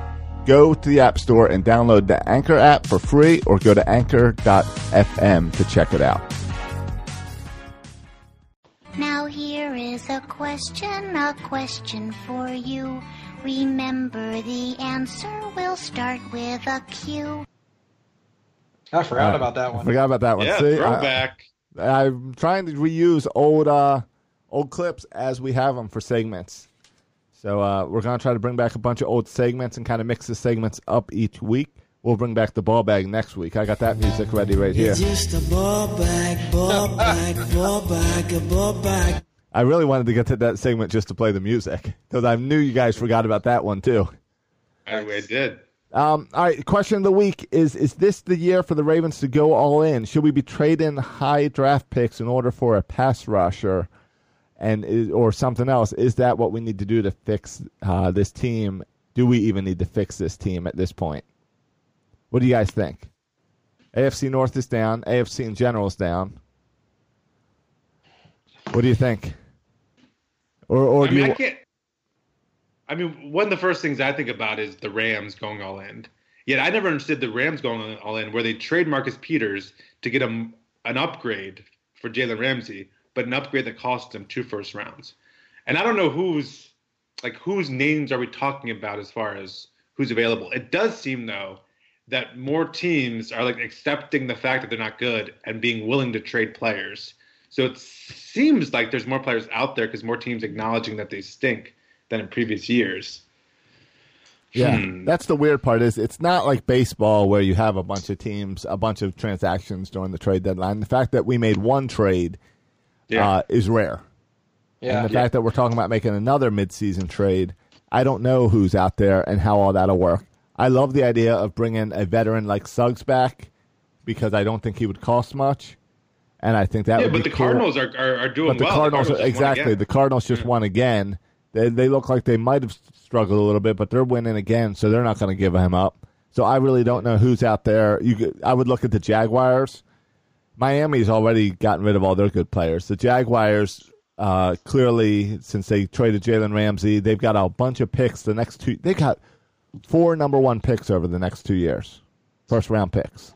Go to the App Store and download the Anchor app for free or go to anchor.fm to check it out. Now here is a question, a question for you. Remember the answer We'll start with a Q. I forgot Uh, about that one. I one. forgot about that one. Yeah, See, I, throwback. I'm trying to reuse old uh, old clips as we have them for segments. So uh, we're gonna try to bring back a bunch of old segments and kind of mix the segments up each week. We'll bring back the ball bag next week. I got that music ready right here. Just a ball bag, ball bag, ball bag, a ball bag. I really wanted to get to that segment just to play the music because I knew you guys forgot about that one too. I, I did. Um, all right, question of the week is: Is this the year for the Ravens to go all in? Should we be trading high draft picks in order for a pass rusher, and is, or something else? Is that what we need to do to fix uh, this team? Do we even need to fix this team at this point? What do you guys think? AFC North is down. AFC in general is down. What do you think? Or, or I do mean, you? I can't. I mean, one of the first things I think about is the Rams going all in. Yet I never understood the Rams going all in, where they trade Marcus Peters to get him an upgrade for Jalen Ramsey, but an upgrade that cost them two first rounds. And I don't know who's like whose names are we talking about as far as who's available. It does seem though that more teams are like accepting the fact that they're not good and being willing to trade players. So it seems like there's more players out there because more teams acknowledging that they stink than in previous years. Yeah, Hmm. that's the weird part. Is it's not like baseball where you have a bunch of teams, a bunch of transactions during the trade deadline. The fact that we made one trade Yeah. uh, is rare, Yeah. and the fact that we're talking about making another midseason trade, I don't know who's out there and how all that'll work. I love the idea of bringing a veteran like Suggs back because I don't think he would cost much, and I think that yeah, would but the cool. Cardinals are, are, are doing But the well. Cardinals, just won exactly. The Cardinals just won again. They they look like they might have struggled a little bit, but they're winning again, so they're not going to give him up. So I really don't know who's out there. You, could- I would look at the Jaguars. Miami's already gotten rid of all their good players. The Jaguars, uh, clearly, since they traded Jalen Ramsey, they've got a bunch of picks. The next two, they got four number one picks over the next two years, first round picks.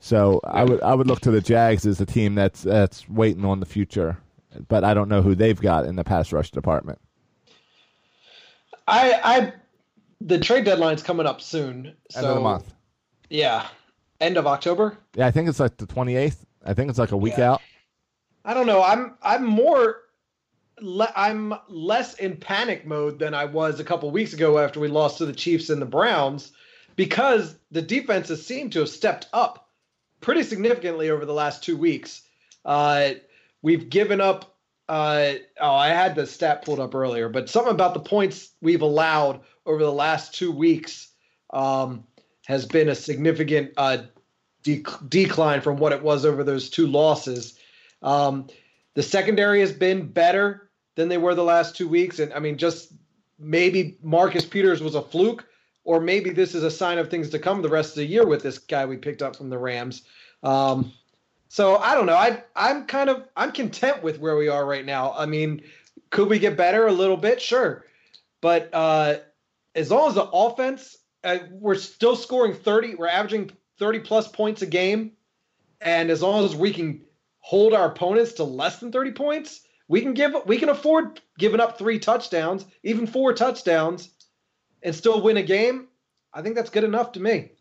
So I would I would look to the Jags as a team that's that's waiting on the future, but I don't know who they've got in the pass rush department. I, I, the trade deadline's coming up soon. So End of the month. Yeah, end of October. Yeah, I think it's like the twenty eighth. I think it's like a week Yeah. out. I don't know. I'm I'm more le- I'm less in panic mode than I was a couple weeks ago after we lost to the Chiefs and the Browns because the defenses seem to have stepped up pretty significantly over the last two weeks. Uh, we've given up. Uh, oh, I had the stat pulled up earlier, but something about the points we've allowed over the last two weeks um, has been a significant uh, dec- decline from what it was over those two losses. Um, the secondary has been better than they were the last two weeks, and I mean, just maybe Marcus Peters was a fluke, or maybe this is a sign of things to come the rest of the year with this guy we picked up from the Rams. Um, so I don't know. I I'm kind of I'm content with where we are right now. I mean, could we get better a little bit? Sure, but uh, as long as the offense, uh, we're still scoring 30. We're averaging 30 plus points a game, and as long as we can hold our opponents to less than 30 points, we can give we can afford giving up three touchdowns, even four touchdowns, and still win a game. I think that's good enough to me.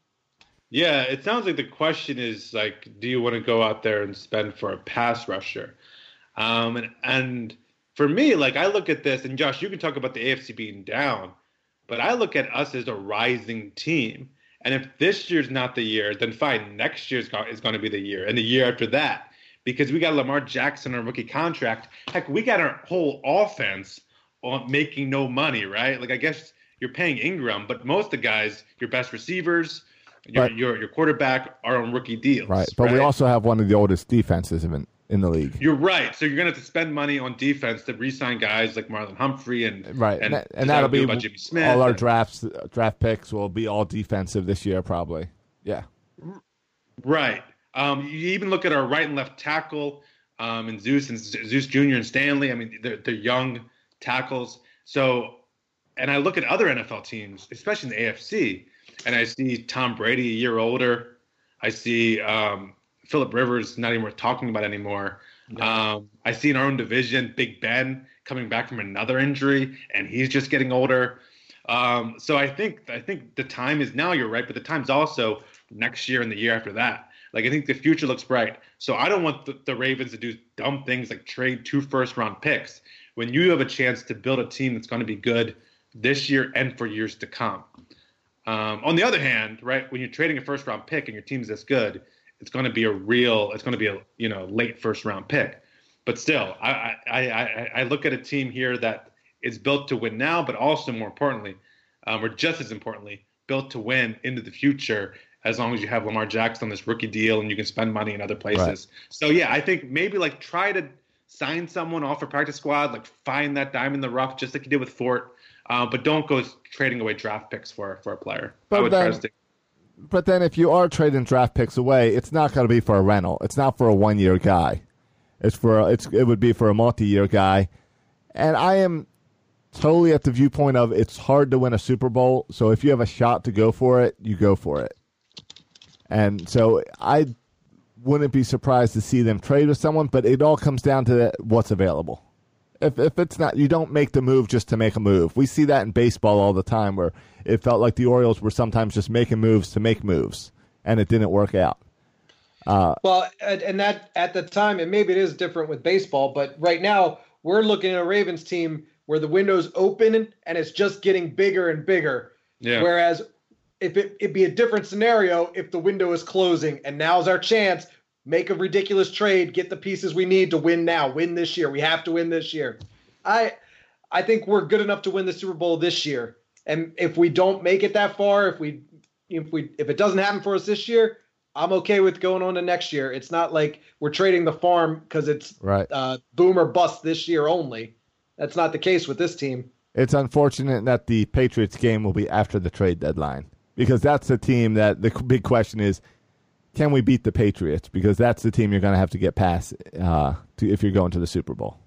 Yeah, it sounds like the question is like, do you want to go out there and spend for a pass rusher? Um, and and for me, like I look at this, and Josh, you can talk about the AFC being down, but I look at us as a rising team. And if this year's not the year, then fine, next year's go- is going to be the year, and the year after that, because we got Lamar Jackson on a rookie contract. Heck, we got our whole offense on making no money, right? Like I guess you're paying Ingram, but most of the guys, your best receivers, your Right. your, your quarterback are on rookie deals. Right, but we also have one of the oldest defenses in in the league. You're right. So you're gonna have to spend money on defense to re-sign guys like Marlon Humphrey and Right, and, and, and that'll be about Jimmy Smith. all our and- drafts draft picks will be all defensive this year probably. Yeah. Right. Um, you even look at our right and left tackle, um, and Zeus and Zeus Jr. and Stanley. I mean, they're, they're young tackles. So, and I look at other NFL teams, especially in the AFC, and I see Tom Brady a year older. I see um, Philip Rivers not even worth talking about anymore. Um, I see in our own division Big Ben coming back from another injury, and he's just getting older. Um, so I think I think the time is now. You're right, but the time's also next year and the year after that. Like I think the future looks bright. So I don't want the, the Ravens to do dumb things like trade two first round picks when you have a chance to build a team that's going to be good this year and for years to come. Um, on the other hand, right, when you're trading a first round pick and your team's this good, it's going to be a real, it's going to be a you know late first round pick. But still, I I, I, I look at a team here that is built to win now, but also more importantly, um, or just as importantly, built to win into the future. As long as you have Lamar Jackson on this rookie deal and you can spend money in other places. So yeah, I think maybe like try to sign someone off a practice squad, like find that dime in the rough, just like you did with Fort. Uh, but don't go trading away draft picks for for a player. But I would try then-. But then if you are trading draft picks away, it's not going to be for a rental. It's not for a one year guy. It's for it's it would be for a multi year guy. And I am totally at the viewpoint of it's hard to win a Super Bowl. So if you have a shot to go for it, you go for it. And so I wouldn't be surprised to see them trade with someone, but it all comes down to what's available. If if it's not, you don't make the move just to make a move. We see that in baseball all the time, where it felt like the Orioles were sometimes just making moves to make moves, and it didn't work out. Uh, well, and and that at the time, and maybe it is different with baseball, but right now we're looking at a Ravens team where the window's open and it's just getting bigger and bigger. Yeah. Whereas if it, it'd be a different scenario if the window is closing and now's our chance, make a ridiculous trade, get the pieces we need to win now, win this year. We have to win this year. I I think we're good enough to win the Super Bowl this year. And if we don't make it that far, if we if we if it doesn't happen for us this year, I'm okay with going on to next year. It's not like we're trading the farm because it's Right. uh, boom or bust this year only. That's not the case with this team. It's unfortunate that the Patriots game will be after the trade deadline because that's the team that the big question is: Can we beat the Patriots? Because that's the team you're going to have to get past uh, to, if you're going to the Super Bowl.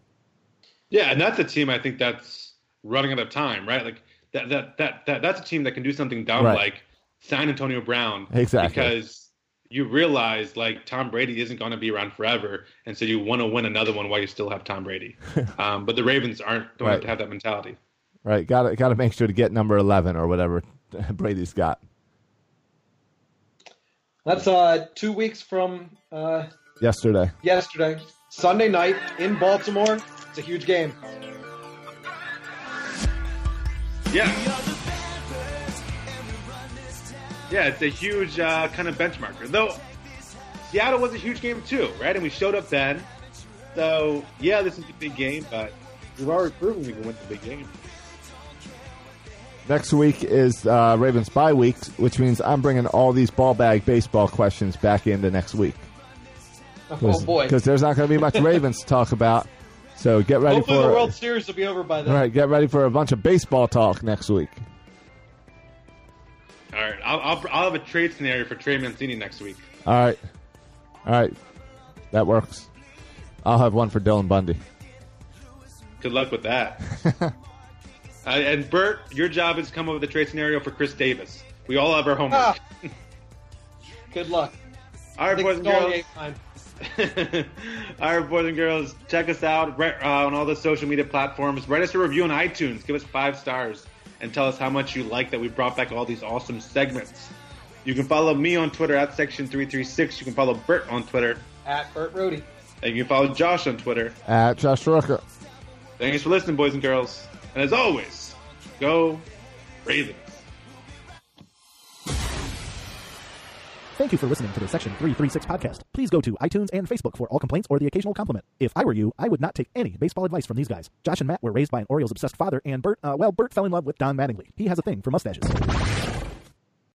Yeah, and that's a team I think that's running out of time, right? Like that that that, that that's a team that can do something dumb Right. like sign Antonio Brown Exactly. because you realize like Tom Brady isn't going to be around forever, and so you want to win another one while you still have Tom Brady. um, but the Ravens aren't don't have Right. to have that mentality. Right. Got to got to make sure to get number eleven or whatever Brady's got That's uh, two weeks from uh, yesterday. yesterday, Sunday night in Baltimore. It's a huge game. Yeah. Yeah, it's a huge uh, kind of benchmarker. Though Seattle was a huge game too, right? And we showed up then. So yeah, this is a big game, but we've already proven we can win the big game. Next week is uh, Ravens bye week, which means I'm bringing all these ball bag baseball questions back into next week. Oh boy! Because there's not going to be much Ravens to talk about. So get ready Hopefully for the World Series will be over by then. all right. Get ready for a bunch of baseball talk next week. All right, I'll, I'll, I'll have a trade scenario for Trey Mancini next week. All right, all right, that works. I'll have one for Dylan Bundy. Good luck with that. uh, and Bert, your job is to come up with a trade scenario for Chris Davis. We all have our homework. Ah. Good luck. all I right, think boys and girls. game all right, boys and girls, check us out right, uh, on all the social media platforms. Write us a review on iTunes. Give us five stars and tell us how much you like that we brought back all these awesome segments. You can follow me on Twitter at Section336. You can follow Bert on Twitter. At Bert Rohde. And you can follow Josh on Twitter. At Josh Rooker. Thanks for listening, boys and girls. And as always, go Ravens. Thank you for listening to the Section 336 podcast. Please go to iTunes and Facebook for all complaints or the occasional compliment. If I were you, I would not take any baseball advice from these guys. Josh and Matt were raised by an Orioles obsessed father, and Bert, uh, well, Bert fell in love with Don Mattingly. He has a thing for mustaches.